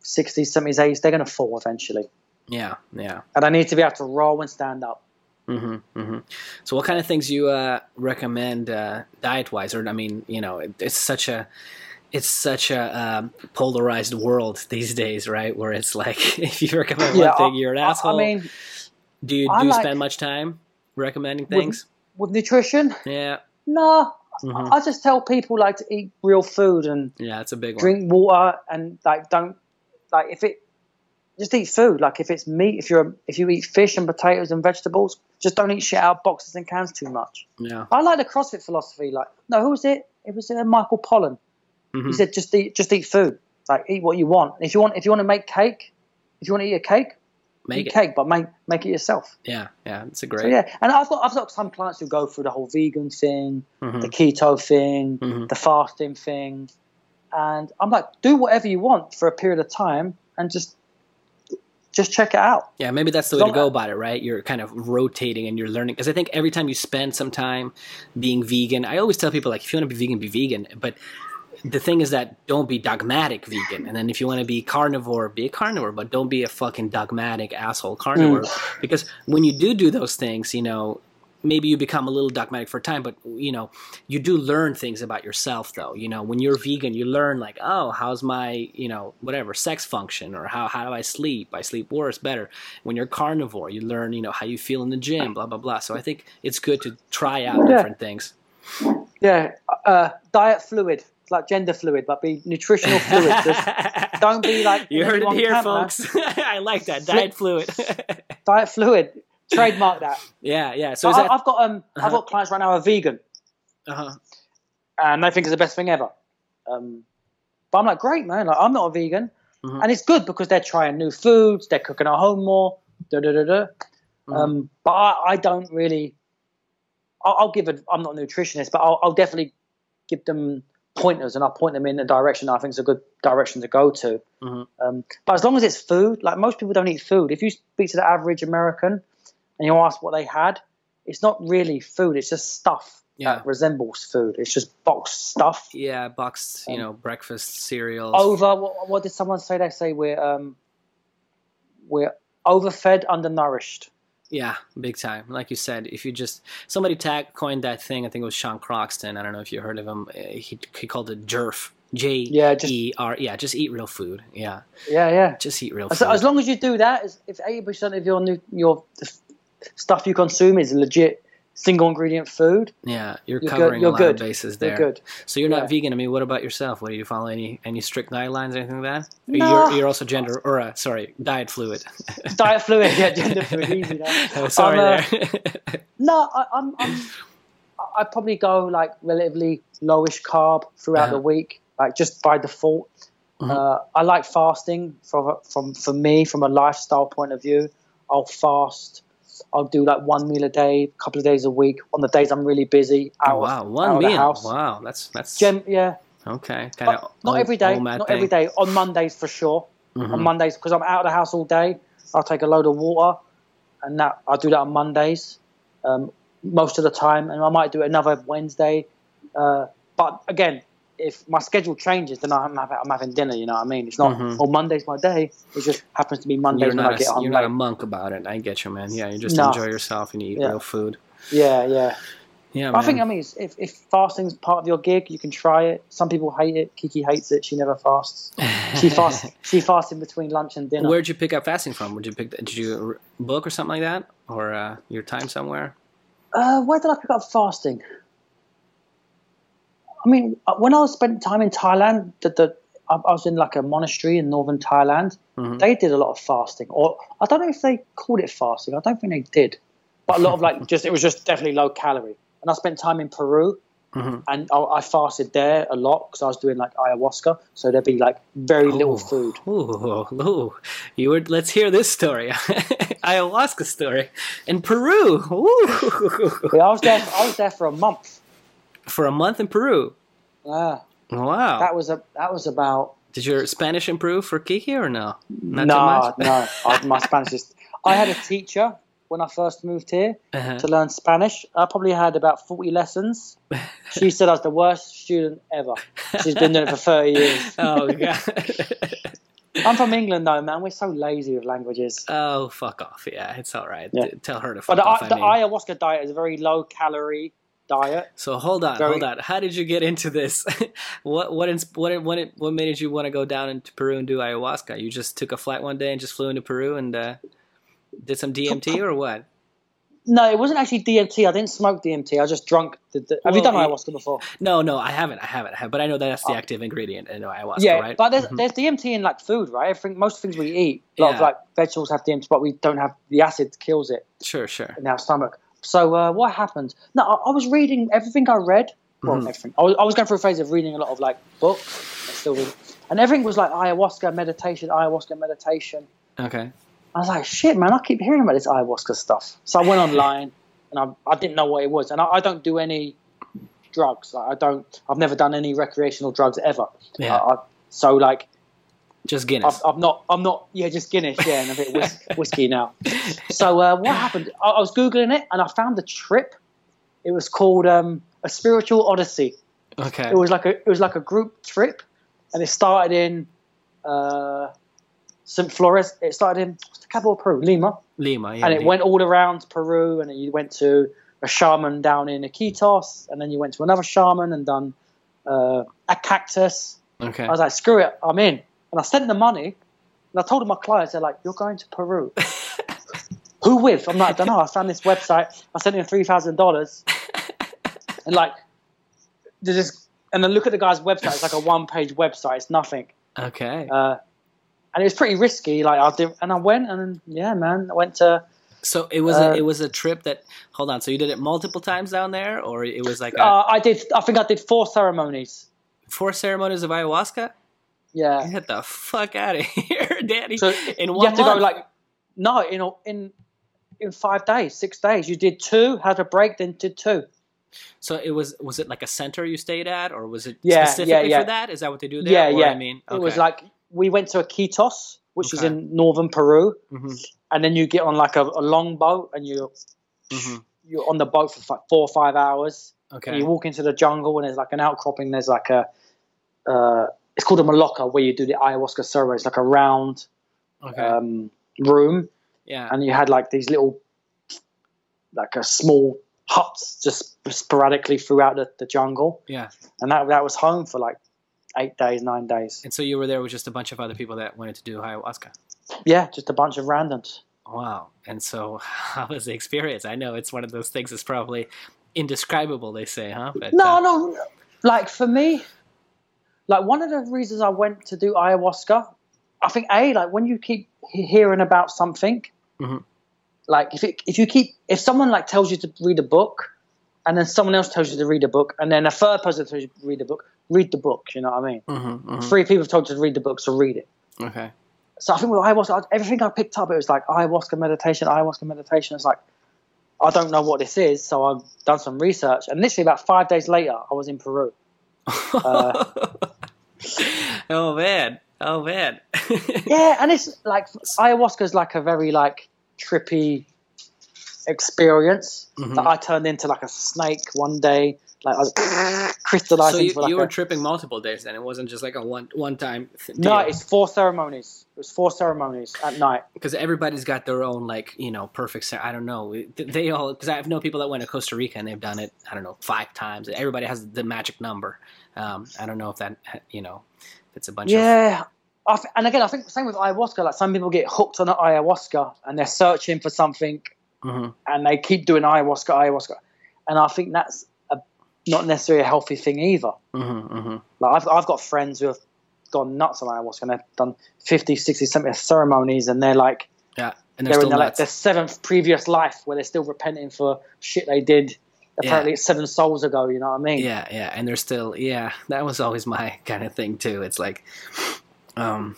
60s, 70s, 80s, they're going to fall eventually. Yeah, yeah. And I need to be able to roll and stand up. hmm hmm So, what kind of things you uh, recommend uh, diet wise? Or I mean, you know, it, it's such a it's such a um, polarized world these days, right? Where it's like if you recommend Yeah, one thing, you're an I- asshole. I mean, do you I do you like- spend much time recommending things? with nutrition, yeah, no. Mhm. I just tell people like to eat real food and yeah, that's a big one. drink water and like don't like if it just eat food. Like if it's meat, if you're if you eat fish and potatoes and vegetables, just don't eat shit out of boxes and cans too much. Yeah, I like the CrossFit philosophy. Like, no, who was it? It was uh, Michael Pollan. He Mhm. said, just eat, just eat food. Like, eat what you want. If you want, if you want to make cake, if you want to eat a cake, make eat it. cake, but make make it yourself. Yeah, yeah, it's a So great. yeah, and I've got I've got some clients who go through the whole vegan thing, Mhm. the keto thing, Mhm. the fasting thing, and I'm like, do whatever you want for a period of time, and just just check it out. Yeah, maybe that's the way to go about it, right? You're kind of rotating and you're learning. Because I think every time you spend some time being vegan, I always tell people, like, if you want to be vegan, be vegan. But the thing is that don't be dogmatic vegan. And then if you want to be carnivore, be a carnivore, but don't be a fucking dogmatic asshole carnivore. Mm. Because when you do do those things, you know, maybe you become a little dogmatic for a time, but you know, you do learn things about yourself though. You know, when you're vegan, you learn like, oh, how's my, you know, whatever sex function or how how do I sleep? I sleep worse, better. When you're carnivore, you learn, you know, how you feel in the gym, blah blah blah. So I think it's good to try out yeah. different things. Yeah, uh, diet fluid. It's like gender fluid, but be nutritional fluid. Just don't be like you heard it here, folks. I like that diet fluid. diet fluid trademark that. Yeah, yeah. So I, that... I've got um, uh-huh. I've got clients right now who are vegan, uh-huh. and they think it's the best thing ever. Um, but I'm like, great man, like I'm not a vegan, mm-hmm. and it's good because they're trying new foods, they're cooking at home more, da da da da. Mm-hmm. Um, but I, I, don't really. I'll, I'll give it. I'm not a nutritionist, but I'll, I'll definitely give them pointers and I'll point them in a direction I think is a good direction to go to. Mm-hmm. Um, but as long as it's food, like most people don't eat food. If you speak to the average American, and you ask what they had, it's not really food. It's just stuff yeah. that resembles food. It's just boxed stuff. Yeah, boxed. You um, know, breakfast cereals. Over. What, what, did someone say? They say we're um, we're overfed, undernourished. Yeah, big time. Like you said, if you just somebody tag coined that thing. I think it was Sean Croxton. I don't know if you heard of him. He he called it jerf. J yeah, just, E R. Yeah, just eat real food. Yeah. Yeah, yeah. Just eat real as, food. As long as you do that, if eighty percent of your new your stuff you consume is legit single ingredient food. Yeah, you're, you're covering you're a lot good. of bases there. You're good. So you're not yeah. vegan. I mean, what about yourself? What do you follow any any strict guidelines or anything like that? No. You're, you're also gender or uh, sorry, diet fluid. diet fluid, yeah, gender fluid. Easy. Oh, sorry uh, there. no, I, I'm, I'm I probably go like relatively lowish carb throughout uh-huh. the week, like just by default. Mm-hmm. Uh, I like fasting from from for me from a lifestyle point of view. I'll fast I'll do like one meal a day, a couple of days a week. On the days I'm really busy, out, oh, wow, one meal. Wow, that's that's Gem, yeah. Okay, kind of not every day. Not day. every day. On Mondays for sure. Mm-hmm. On Mondays because I'm out of the house all day. I'll take a load of water, and that I'll do that on Mondays um, most of the time, and I might do it another Wednesday. Uh, but again, if my schedule changes, then I'm, I'm having dinner. You know what I mean? It's not. Mm-hmm. Oh, Monday's my day. It just happens to be Mondays you're when I get a, home. You're late. not a monk about it. I get you, man. Yeah, you just no. enjoy yourself and eat yeah. real food. Yeah, yeah. Yeah, I think I mean if if fasting's part of your gig, you can try it. Some people hate it. Kiki hates it. She never fasts. She fasts. she fasts in between lunch and dinner. Where'd you pick up fasting from? Would you pick? Did you book or something like that, or uh, your time somewhere? Uh, where did I pick up fasting? I mean, uh, when I was spent time in Thailand, the, the I, was in like a monastery in northern Thailand. Mm-hmm. They did a lot of fasting, or I don't know if they called it fasting. I don't think they did, but a lot of like just it was just definitely low calorie. And I spent time in Peru, mm-hmm. and I, I, fasted there a lot because I was doing like ayahuasca, so there'd be like very little food. Ooh, ooh, you were. Let's hear this story, ayahuasca story in Peru. Ooh. Yeah, I was there. I was there for a month for a month in Peru. Yeah. Wow. That was a that was about. Did your Spanish improve for Kiki or no? Not no, no. I, my Spanish is. I had a teacher when I first moved here uh-huh. to learn Spanish. I probably had about forty lessons. She said I was the worst student ever. She's been doing it for thirty years. Oh god. I'm from England though, man. We're so lazy with languages. Oh, fuck off. Yeah, it's all right. Yeah. Tell her to fuck off. but the, off. the ayahuasca diet is a very low calorie diet. So hold on, Very, hold on. How did you get into this? what what what what what made you want to go down into Peru and do ayahuasca? You just took a flight one day and just flew into Peru and uh, did some DMT or what? No, it wasn't actually DMT. I didn't smoke DMT. I just drunk. The, the, have well, you done ayahuasca before? No, no, I haven't. I haven't. I have, but I know that that's the oh. active ingredient in ayahuasca, yeah, right? but there's, mm-hmm. there's DMT in like food, right? Everything, most things we eat, a lot yeah. of like vegetables have DMT, but we don't have the acid kills it. Sure, sure. In our stomach. So uh, what happened? No, I, I, was reading everything I read. Well, mm-hmm. everything. I was, I was, going through a phase of reading a lot of like books. Still read, and everything was like ayahuasca meditation, ayahuasca meditation. Okay. I was like, shit, man, I keep hearing about this ayahuasca stuff. So I went online, and I, I didn't know what it was, and I, I don't do any drugs. Like, I don't. I've never done any recreational drugs ever. Yeah. I, so like, just Guinness. I've, I've, not. I'm not. Yeah, just Guinness. Yeah, and a bit whis- whiskey now. So uh, what happened? I, I, was googling it and I found a trip. It was called um, a spiritual odyssey. Okay. It was like a it was like a group trip, and it started in uh, St. Flores. It started in the capital of Peru, Lima. Lima. Yeah. And it Lima. went all around Peru, and you went to a shaman down in Iquitos, and then you went to another shaman and done uh, a cactus. Okay. I was like, screw it, I'm in. And I sent the money, and I told my clients, they're like, you're going to Peru. Who with? I'm like, I don't know. I found this website. I sent him three thousand dollars, and like, they just and then look at the guy's website. It's like a one-page website. It's nothing. Okay. Uh, and it was pretty risky. Like I did, and I went, and yeah, man, I went to. so it was uh, a it was a trip that. Hold on. So you did it multiple times down there, or it was like a, Uh, I did. I think I did four ceremonies. four ceremonies of ayahuasca? Yeah. Get the fuck out of here, Danny! So in you one have to month. go like no in a- in in five days, six days. You did two, had a break, then did two. So it was was it like a center you stayed at, or was it Yeah, yeah, specifically yeah. for that? Is that what they do there? Yeah, Or, yeah. I mean, It was like we went to a Iquitos, which is in northern Peru, Mhm, and then you get on like a, a long boat, and you mhm. you're on the boat for like four or five hours. okay. And you walk into the jungle, and there's like an outcropping. There's like a uh, it's called a maloca, where you do the ayahuasca ceremony. It's like a round okay. um, room, yeah. and you had like these little like a small huts just sporadically throughout the, the jungle yeah. and that that was home for like eight days nine days And so you were there with just a bunch of other people that wanted to do ayahuasca. yeah just a bunch of randoms Wow. And so how was the experience? I know it's one of those things that's probably indescribable, they say, huh? But, no uh, no like for me like one of the reasons i went to do ayahuasca i think a like when you keep hearing about something Mhm. like if it, if you keep if someone like tells you to read a book and then someone else tells you to read a book and then a third person tells you to read a book read the book you know what i mean mhm, mhm. three people have told you to read the book so read it Okay. so I think with ayahuasca, everything I picked up, it was like ayahuasca meditation, ayahuasca meditation. It's like, I don't know what this is, so I've done some research. And literally about five days later, I was in Peru. Uh, oh man. Oh man. Yeah, and it's like ayahuasca is like a very like trippy experience. Mhm. That I turned into like a snake one day. Like I was crystallizing so you, like you a, were tripping multiple days then. It wasn't just like a one one time th- no, it's four ceremonies. It was four ceremonies at night. because everybody's got their own like you know perfect cer- i don't know they all because i have know people that went to costa rica and they've done it i don't know five times everybody has the magic number um, i don't know if that you know if it's a bunch of Yeah. I th- and again, I think the same with ayahuasca. Like some people get hooked on ayahuasca and they're searching for something Mhm. and they keep doing ayahuasca, ayahuasca, and I think that's a, not necessarily a healthy thing either. Mhm, mhm. Like I've I've got friends who have gone nuts on ayahuasca and they've done 50, 60, 70 ceremonies and they're like yeah and they're, they're, in their, like their seventh previous life where they're still repenting for shit they did. Apparently, it's seven souls ago. You know what I mean? yeah yeah and they're still yeah that was always my kind of thing too it's like um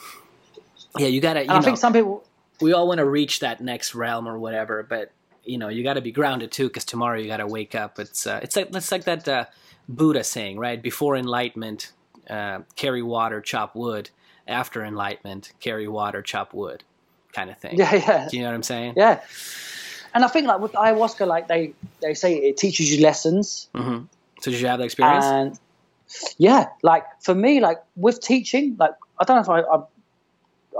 yeah you gotta you I think some people we all want to reach that next realm or whatever, but you know, you got to be grounded too, because tomorrow you got to wake up. It's uh, it's like it's like that uh, Buddha saying, right? Before enlightenment, uh, carry water, chop wood. After enlightenment, carry water, chop wood, kind of thing. Yeah, yeah. Do you know what I'm saying? Yeah. And I think like with ayahuasca, like they they say it teaches you lessons, hmm So did you have the experience? and yeah, like for me, like with teaching, like I don't know if I I,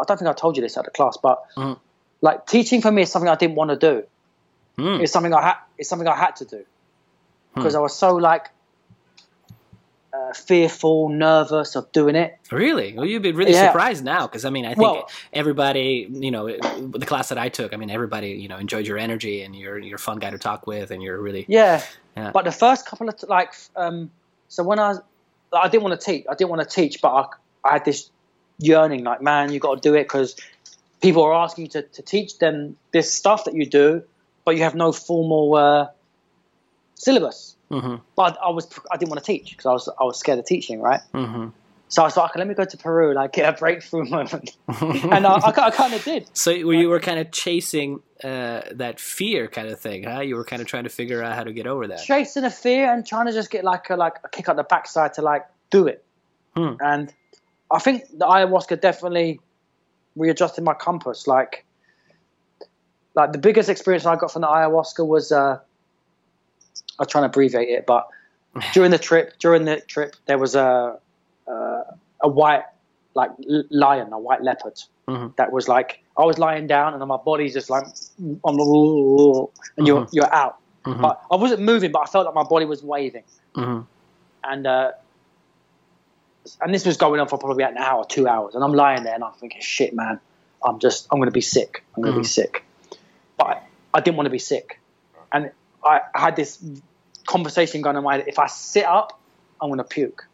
I don't think I told you this at the class, but Mhm. like teaching for me is something I didn't want to do. Mm. It's something I had. It's something I had to do because I was so like uh, fearful, nervous of doing it. Really? Well, you'd be really Yeah. surprised now, because I mean, I think Well- everybody, you know, the class that I took, I mean, everybody, you know, enjoyed your energy, and you're you're a fun guy to talk with, and you're really Yeah. Yeah. But the first couple of like, um, so when I, I didn't want to teach. I didn't want to teach, but I, I had this yearning, like, man, you got to do it because people are asking you to, to teach them this stuff that you do, but you have no formal uh, syllabus. hmm But I was, I didn't want to teach because I was, I was scared of teaching, right? hmm So I was like, okay, let me go to Peru, like, get a breakthrough moment, and I, I, kind of did. So you you were kind of chasing uh, that fear kind of thing, huh? You were kind of trying to figure out how to get over that. chasing a fear and trying to just get like a like a kick up the backside to like do it. Hmm. And I think the ayahuasca definitely readjusted my compass. Like, like the biggest experience I got from the ayahuasca was uh, I'm trying to abbreviate it, but during the trip, during the trip, there was a uh, a white like lion, a white leopard. Mhm. That was like I was lying down and my body's just like on the and you're Mhm. you're out mm-hmm. but I wasn't moving, but I felt like my body was waving, mm-hmm. and uh, and this was going on for probably an hour, two hours, and I'm lying there and I'm thinking, shit, man, I'm just I'm going to be sick. I'm going to be sick, but I, didn't want to be sick, and I, had this conversation going on my head. If I sit up, I'm going to puke.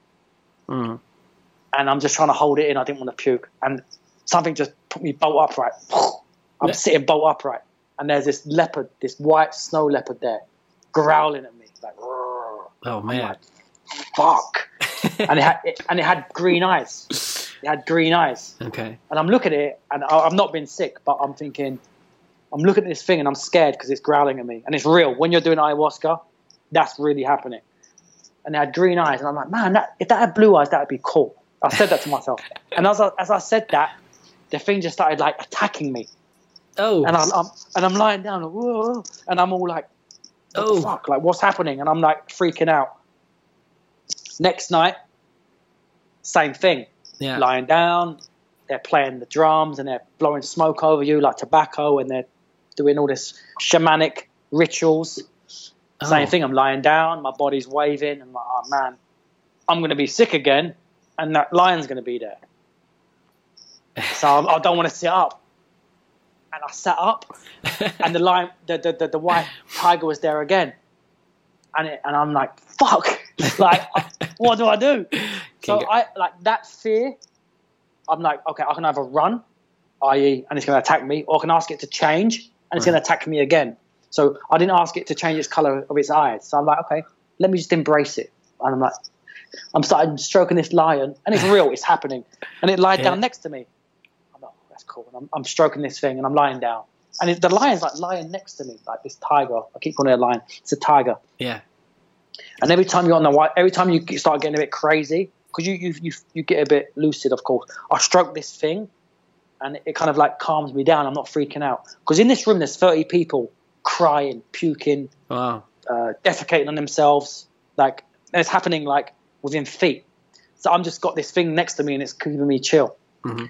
Mm. And I'm just trying to hold it in. I didn't want to puke. And something just put me bolt upright. I'm yeah. sitting bolt upright. And there's this leopard, this white snow leopard there, growling at me. Like, oh, man. Like, fuck. And, it had, it, and it had green eyes. It had green eyes. Okay. And I'm looking at it, and I, I've not been sick, but I'm thinking, I'm looking at this thing and I'm scared because it's growling at me. And it's real. When you're doing ayahuasca, that's really happening. And they had green eyes, and I'm like, man, that, if that had blue eyes, that would be cool. I said that to myself. And as I, as I said that, the thing just started like attacking me. Oh. And I'm, I'm and I'm lying down, like, and I'm all like, oh. fuck? Like, what's happening? And I'm like freaking out. Next night, same thing. Yeah. Lying down, they're playing the drums and they're blowing smoke over you like tobacco, and they're doing all this shamanic rituals. Oh. Same thing. I'm lying down, my body's waving, and I'm like, oh man, I'm going to be sick again, and that lion's going to be there. So I, I don't want to sit up. And I sat up, and the lion, the, the, the, the white tiger was there again. And, it, and I'm like, fuck, like, what do I do? So I like that fear. I'm like, okay, I can either run, i.e., and it's going to attack me, or I can ask it to change, and it's right. going to attack me again. So I didn't ask it to change its color of its eyes. So I'm like, okay, let me just embrace it. And I'm like, I'm starting stroking this lion, and it's real, it's happening. And it lied yeah. down next to me. I'm like, oh, that's cool. And I'm, I'm, stroking this thing, and I'm lying down. And it, the lion's like lying next to me, like this tiger. I keep calling it a lion. It's a tiger. Yeah. And every time you're on the white, every time you start getting a bit crazy, because you, you you you get a bit lucid, of course. I stroke this thing, and it kind of like calms me down. I'm not freaking out because in this room there's 30 people crying, puking, wow. uh, defecating on themselves. Like it's happening like within feet. So I'm just got this thing next to me and it's keeping me chill. Mm-hmm.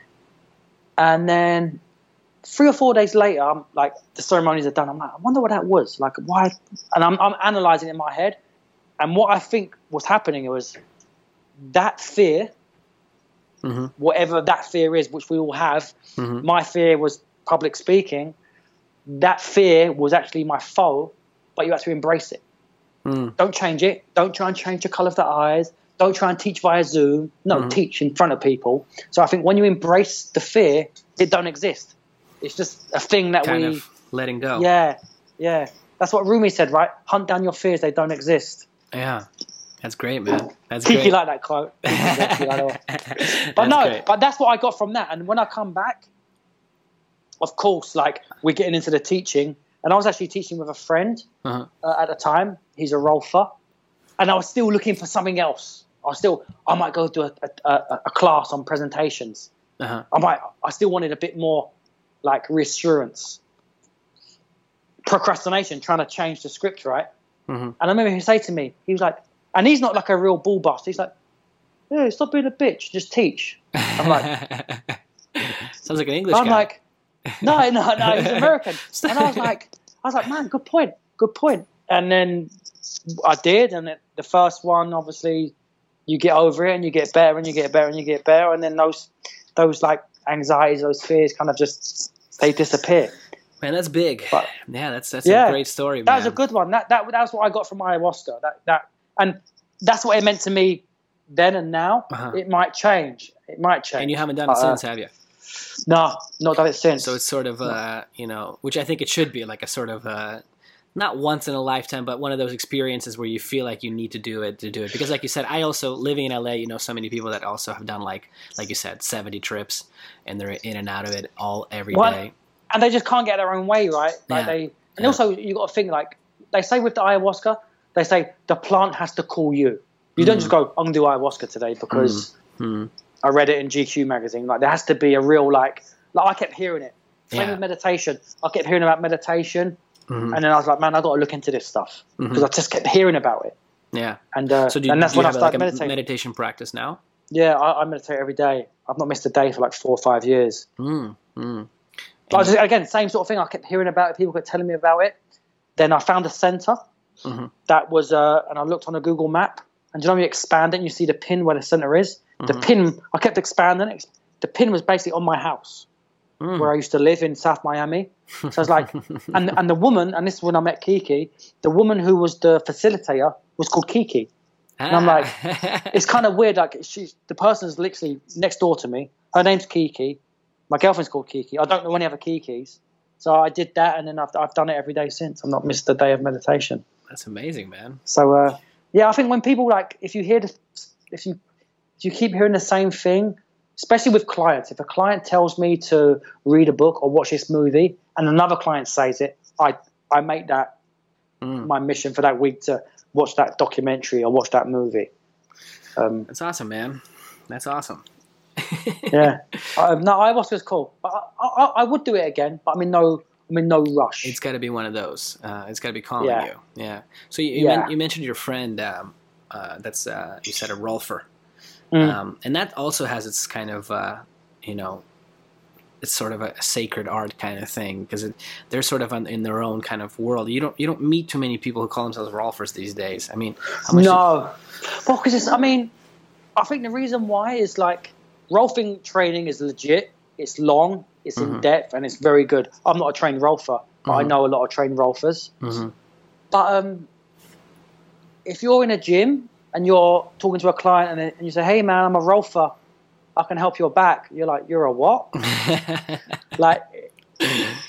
And then three or four days later, I'm like the ceremonies are done. I'm like, I wonder what that was. Like why? And I'm, I'm analyzing in my head. And what I think was happening was that fear, mm-hmm. whatever that fear is, which we all have. Mm-hmm. My fear was public speaking. That fear was actually my foe, but you have to embrace it. Mm. Don't change it. Don't try and change the color of the eyes. Don't try and teach via Zoom. No, mm-hmm. teach in front of people. So I think when you embrace the fear, it don't exist. It's just a thing that kind we of letting go. Yeah, yeah. That's what Rumi said, right? Hunt down your fears; they don't exist. Yeah, that's great, man. That's Kiki great. like that quote. but no, great. but that's what I got from that. And when I come back, of course, like we're getting into the teaching, and I was actually teaching with a friend uh-huh. uh, at the time. He's a rolfer, and I was still looking for something else. I still, I might go to a, a, a class on presentations. Uh-huh. I might, I still wanted a bit more like reassurance. Procrastination, trying to change the script, right? Mm-hmm. And I remember he say to me, he was like, and he's not like a real bull bust. He's like, "Yeah, stop being a bitch, just teach." I'm like, sounds like an English. Guy. I'm guy. like, no, no, no, he's American. and I was like, I was like, man, good point, good point. And then I did, and it, the first one, obviously, you get over it, and you get better, and you get better, and you get better, and then those, those like anxieties, those fears, kind of just they disappear. Man, that's big. But, yeah, that's that's yeah, a great story. That man. was a good one. That that that's what I got from ayahuasca. That that and that's what it meant to me then and now. Uh-huh. It might change. It might change. And you haven't done it Uh, since, have you? No, not done it since. So it's sort of, uh, you know, which I think it should be like a sort of, uh, not once in a lifetime, but one of those experiences where you feel like you need to do it to do it. Because, like you said, I also living in LA, you know, so many people that also have done like, like you said, seventy trips, and they're in and out of it all every day. And they just can't get their own way, right? Like Yeah. they, and Yeah. also you got to think like they say with the ayahuasca, they say the plant has to call you. You don't Mm. just go, I'm gonna do ayahuasca today because Hmm. I read it in GQ magazine. Like there has to be a real like, like I kept hearing it. Same Yeah. with meditation. I kept hearing about meditation, Mhm. and then I was like, man, I got to look into this stuff because Mhm. I just kept hearing about it. Yeah. And uh, So do you, and that's do when I started like a meditating. meditation practice now? yeah, I, I meditate every day. I've not missed a day for like four or five years. Mm. Mm. But just, again, same sort of thing. I kept hearing about it. People kept telling me about it. Then I found a center mm-hmm. that was, uh, and I looked on a Google map, and you know, you expand it, and you see the pin where the center is. The mm-hmm. pin, I kept expanding it. The pin was basically on my house mm. where I used to live in South Miami. So I was like, and and the woman, and this is when I met Kiki. The woman who was the facilitator was called Kiki, and I'm like, it's kind of weird. Like she's the person's literally next door to me. Her name's Kiki. My girlfriend's called Kiki. I don't know any other Kikis. So I did that, and then I've I've done it every day since. I've not missed a day of meditation. That's amazing, man. So uh, yeah, I think when people like, if you hear, the, if you if you keep hearing the same thing, especially with clients. If a client tells me to read a book or watch this movie, and another client says it, I I make that mm. my mission for that week to watch that documentary or watch that movie. Um, That's awesome, man. That's awesome. Yeah, um, no, ayahuasca is cool. I, I, I, would do it again, but I'm in no I'm in no rush. It's got to be one of those. Uh, it's got to be calling yeah. you. Yeah. So you you, yeah. Men- you mentioned your friend. Um, uh, that's uh, you said a rolfer. Mm. Um, and that also has its kind of, uh, you know, it's sort of a, sacred art kind of thing because they're sort of in their own kind of world. You don't you don't meet too many people who call themselves rolfers these days. I mean, no, you- well, because. I mean, I think the reason why is like rolfing training is legit. It's long, it's mm-hmm. in depth, and it's very good. I'm not a trained rolfer, but mm-hmm. I know a lot of trained rolfers. Mm-hmm. But um, if you're in a gym and you're talking to a client and, and you say, "Hey, man, I'm a rolfer. I can help your back." You're like, "You're a what?" like,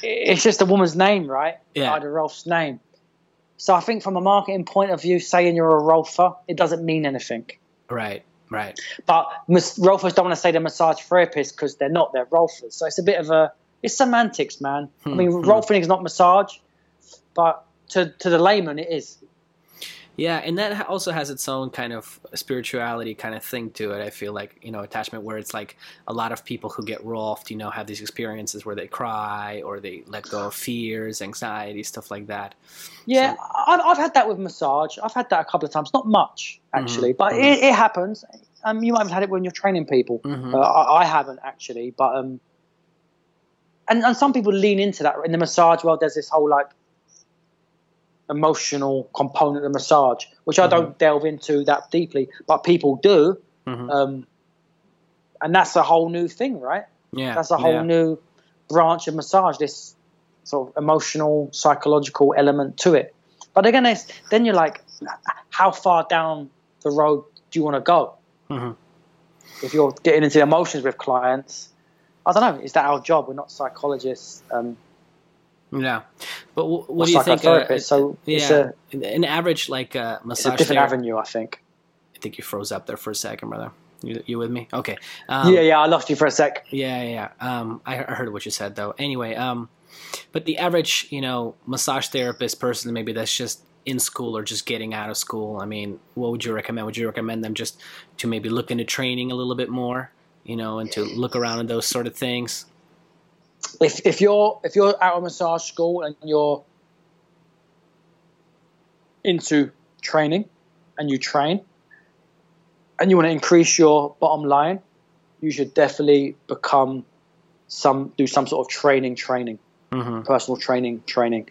it's just a woman's name, right? Yeah. Ida Rolf's name. So I think from a marketing point of view, saying you're a rolfer, it doesn't mean anything. Right. Right. But rolfers don't want to say they're massage therapists because they're not. They're rolfers. So it's a bit of a it's semantics, man. Hmm, I mean, hmm. rolfing is not massage, but to to the layman, it is. Yeah, and that also has its own kind of spirituality kind of thing to it. I feel like you know attachment, where it's like a lot of people who get rolfed, you know, have these experiences where they cry or they let go of fears, anxiety, stuff like that. Yeah, so, I've, I've had that with massage. I've had that a couple of times, not much actually, mm-hmm, but mm-hmm. It, it, happens. Um, you might have had it when you're training people. Mm-hmm. Uh, I, I, haven't actually, but um, and and some people lean into that in the massage world. There's this whole like emotional component of massage, which mm-hmm. I don't delve into that deeply, but people do. Mm-hmm. Um, and that's a whole new thing, right? Yeah. That's a whole yeah. new branch of massage, this sort of emotional, psychological element to it. But again, then you're like, how far down the road do you want to go? Mm-hmm. If you're getting into emotions with clients, I don't know. Is that our job? We're not psychologists. Um, yeah, but w- what do you think? Uh, so yeah, a, an average like uh, massage. It's a different avenue, I think. I think you froze up there for a second, brother. You, you with me? Okay. Um, yeah, yeah, I lost you for a sec. Yeah, yeah. Um, I, I heard what you said though. Anyway, um, but the average, you know, massage therapist person, maybe that's just in school or just getting out of school. I mean, what would you recommend? Would you recommend them just to maybe look into training a little bit more, you know, and to look around at those sort of things? If if you're if you're out of massage school and you're into training and you train and you want to increase your bottom line, you should definitely become some do some sort of training training mm-hmm. personal training training.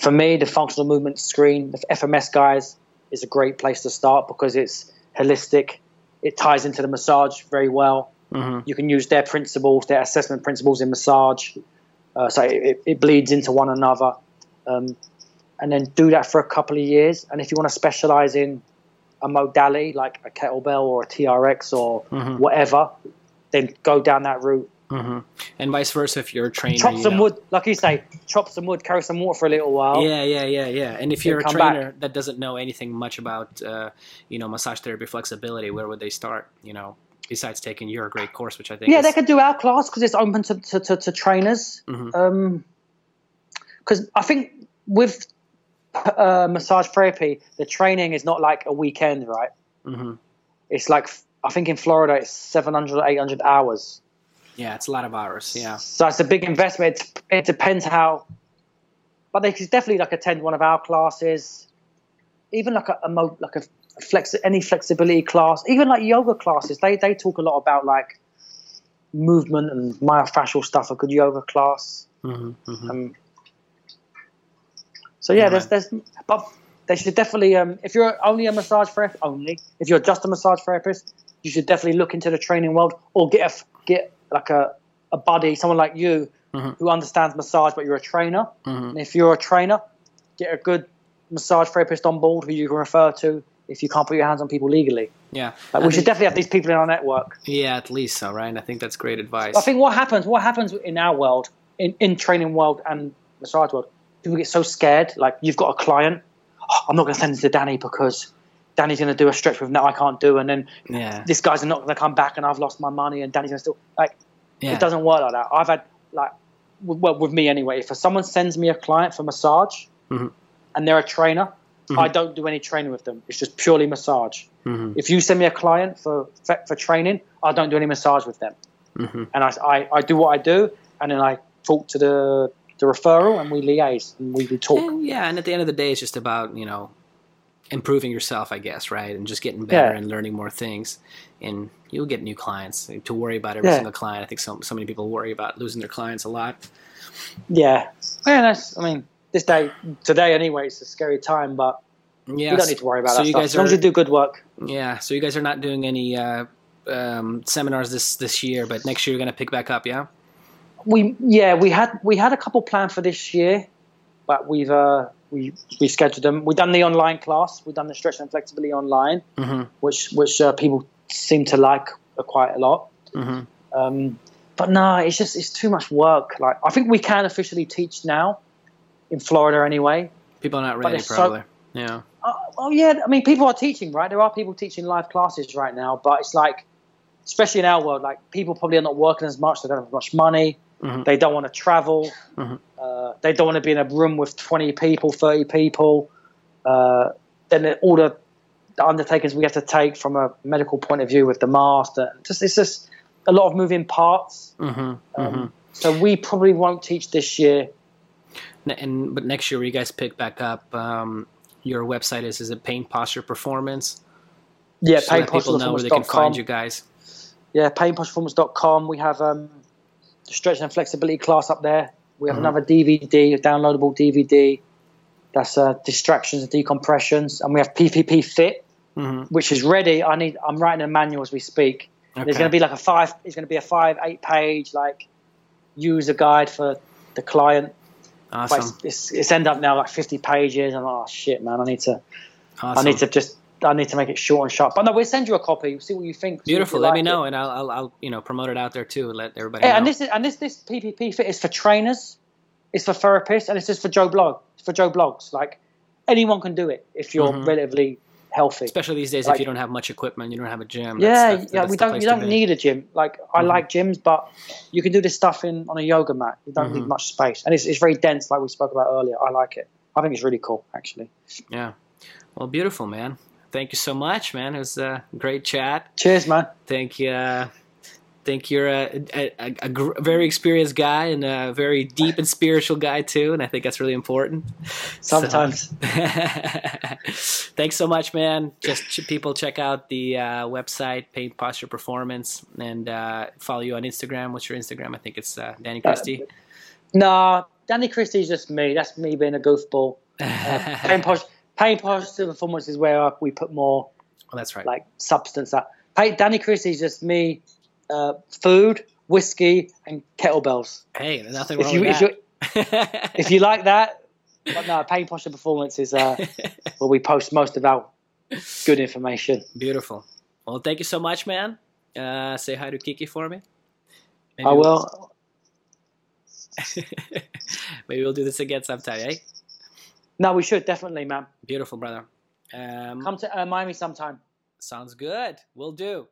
For me the functional movement screen the fms guys is a great place to start because it's holistic. It ties into the massage very well Mm-hmm. You can use their principles, their assessment principles in massage. Uh, so it, it, bleeds into one another. Um, and then do that for a couple of years. And if you want to specialize in a modality like a kettlebell or a TRX or mm-hmm. whatever, then go down that route. Mm-hmm. And vice versa, if you're a trainer, chop some you know. wood, like you say, chop some wood, carry some water for a little while. Yeah, yeah, yeah, yeah. And if you're a trainer back. that doesn't know anything much about, uh, you know, massage therapy flexibility, where would they start? You know, besides taking your great course, which I think yeah, is... they could do our class because it's open to to, to, to trainers. Because mm-hmm. um, I think with uh, massage therapy, the training is not like a weekend, right? Mm-hmm. It's like I think in Florida it's 700 or 800 hours. Yeah, it's a lot of hours. Yeah, so it's a big investment. It, it depends how, but they could definitely like attend one of our classes, even like a, a like a flex any flexibility class, even like yoga classes, they they talk a lot about like movement and myofascial stuff. A good yoga class. Mm-hmm, mm-hmm. Um, so yeah, there's there's but they should definitely. Um, if you're only a massage therapist, only if you're just a massage therapist, you should definitely look into the training world or get a get like a a buddy, someone like you mm-hmm. who understands massage, but you're a trainer. Mm-hmm. And if you're a trainer, get a good massage therapist on board who you can refer to if you can't put your hands on people legally. Yeah, like, we should definitely have these people in our network. Yeah, at least so, right? I think that's great advice. I think what happens, what happens in our world, in in training world and massage world, people get so scared. Like you've got a client, oh, I'm not going to send this to Danny because Danny's going to do a stretch with no, I can't do, and then yeah. this guy's not going to come back, and I've lost my money, and Danny's going to still like. Yeah. It doesn't work like that. I've had like, well, with me anyway. If someone sends me a client for massage, mm-hmm. and they're a trainer, mm-hmm. I don't do any training with them. It's just purely massage. Mm-hmm. If you send me a client for for, for training, I don't do any massage with them. Mm-hmm. And I, I, I do what I do, and then I talk to the the referral, and we liaise and we, we talk. And yeah, and at the end of the day, it's just about you know improving yourself, I guess, right, and just getting better yeah. and learning more things, and you'll get new clients. To worry about every yeah. single client, I think so so many people worry about losing their clients a lot. Yeah, yeah. That's I mean, this day today anyway, it's a scary time, but yeah, we don't need to worry about so that. You stuff. guys as long as you do good work. Yeah. So you guys are not doing any uh, um, seminars this this year, but next year you're going to pick back up, yeah. We yeah we had we had a couple planned for this year, but we've uh, we we scheduled them. We've done the online class. We've done the stretch and flexibility online, mm-hmm. which which uh, people seem to like quite a lot. Mm-hmm. Um, but no, it's just it's too much work. Like I think we can officially teach now in Florida anyway. People are not ready, probably. So, yeah. Uh, oh yeah, I mean, people are teaching, right? There are people teaching live classes right now, but it's like, especially in our world, like people probably are not working as much. They don't have much money. Mm-hmm. They don't want to travel. Mm-hmm. Uh, they don't want to be in a room with 20 people, 30 people. Uh, then all the, the, undertakings we have to take from a medical point of view with the mask. Just it's just a lot of moving parts. Mm-hmm. Um, mm-hmm. so we probably won't teach this year. And but next year, you guys pick back up. Um, your website is is it Pain Posture Performance? Yeah, so Pain Posture People know where they can find you guys. Yeah, painpostureperformance.com. We have um, the stretch and flexibility class up there. We have mm-hmm. another DVD, a downloadable DVD. That's uh, distractions and decompressions, and we have PPP Fit, mm-hmm. which is ready. I need. I'm writing a manual as we speak. Okay. There's going to be like a five. It's going to be a five, eight page like user guide for the client. Awesome. It's, it's, it's end up now like 50 pages. I'm like, oh shit, man. I need to. Awesome. I need to just I need to make it short and sharp. But no, we'll send you a copy. See what you think. Beautiful. Let like me know, it. and I'll, I'll, I'll, you know promote it out there too, and let everybody. Yeah, know. and this is and this this PPP fit is for trainers, it's for therapists, and it's just for Joe Blog. It's for Joe Blogs. Like anyone can do it if you're mm-hmm. relatively healthy. Especially these days, like, if you don't have much equipment, you don't have a gym. Yeah, that's, yeah. we don't. You don't need a gym. Like I mm-hmm. like gyms, but you can do this stuff in on a yoga mat. You don't mm-hmm. need much space, and it's it's very dense, like we spoke about earlier. I like it. I think it's really cool, actually. Yeah. Well, beautiful, man thank you so much, man. It was a great chat. Cheers, man. Thank you. Uh, think you're a, a, a, a gr- very experienced guy and a very deep and spiritual guy too, and I think that's really important. Sometimes. So, thanks so much, man. Just ch- people check out the uh, website, Pain Posture Performance, and uh, follow you on Instagram. What's your Instagram? I think it's uh, Danny Christie. No, Danny Christie's just me. That's me being a goofball. Uh, Pain Posture Pain Posture Performance is where we put more. Oh, that's right. Like substance. That hey, Danny Christie is just me, uh, food, whiskey, and kettlebells. Hey, there's nothing wrong if you, with if that. if you like that, but no, Pain Posture Performance is uh, where we post most of our good information. Beautiful. Well, thank you so much, man. Uh, say hi to Kiki for me. Maybe I will. We'll... Maybe we'll do this again sometime, eh? No, we should definitely, man. Beautiful, brother. Um, Come to uh, Miami sometime. Sounds good. We'll do.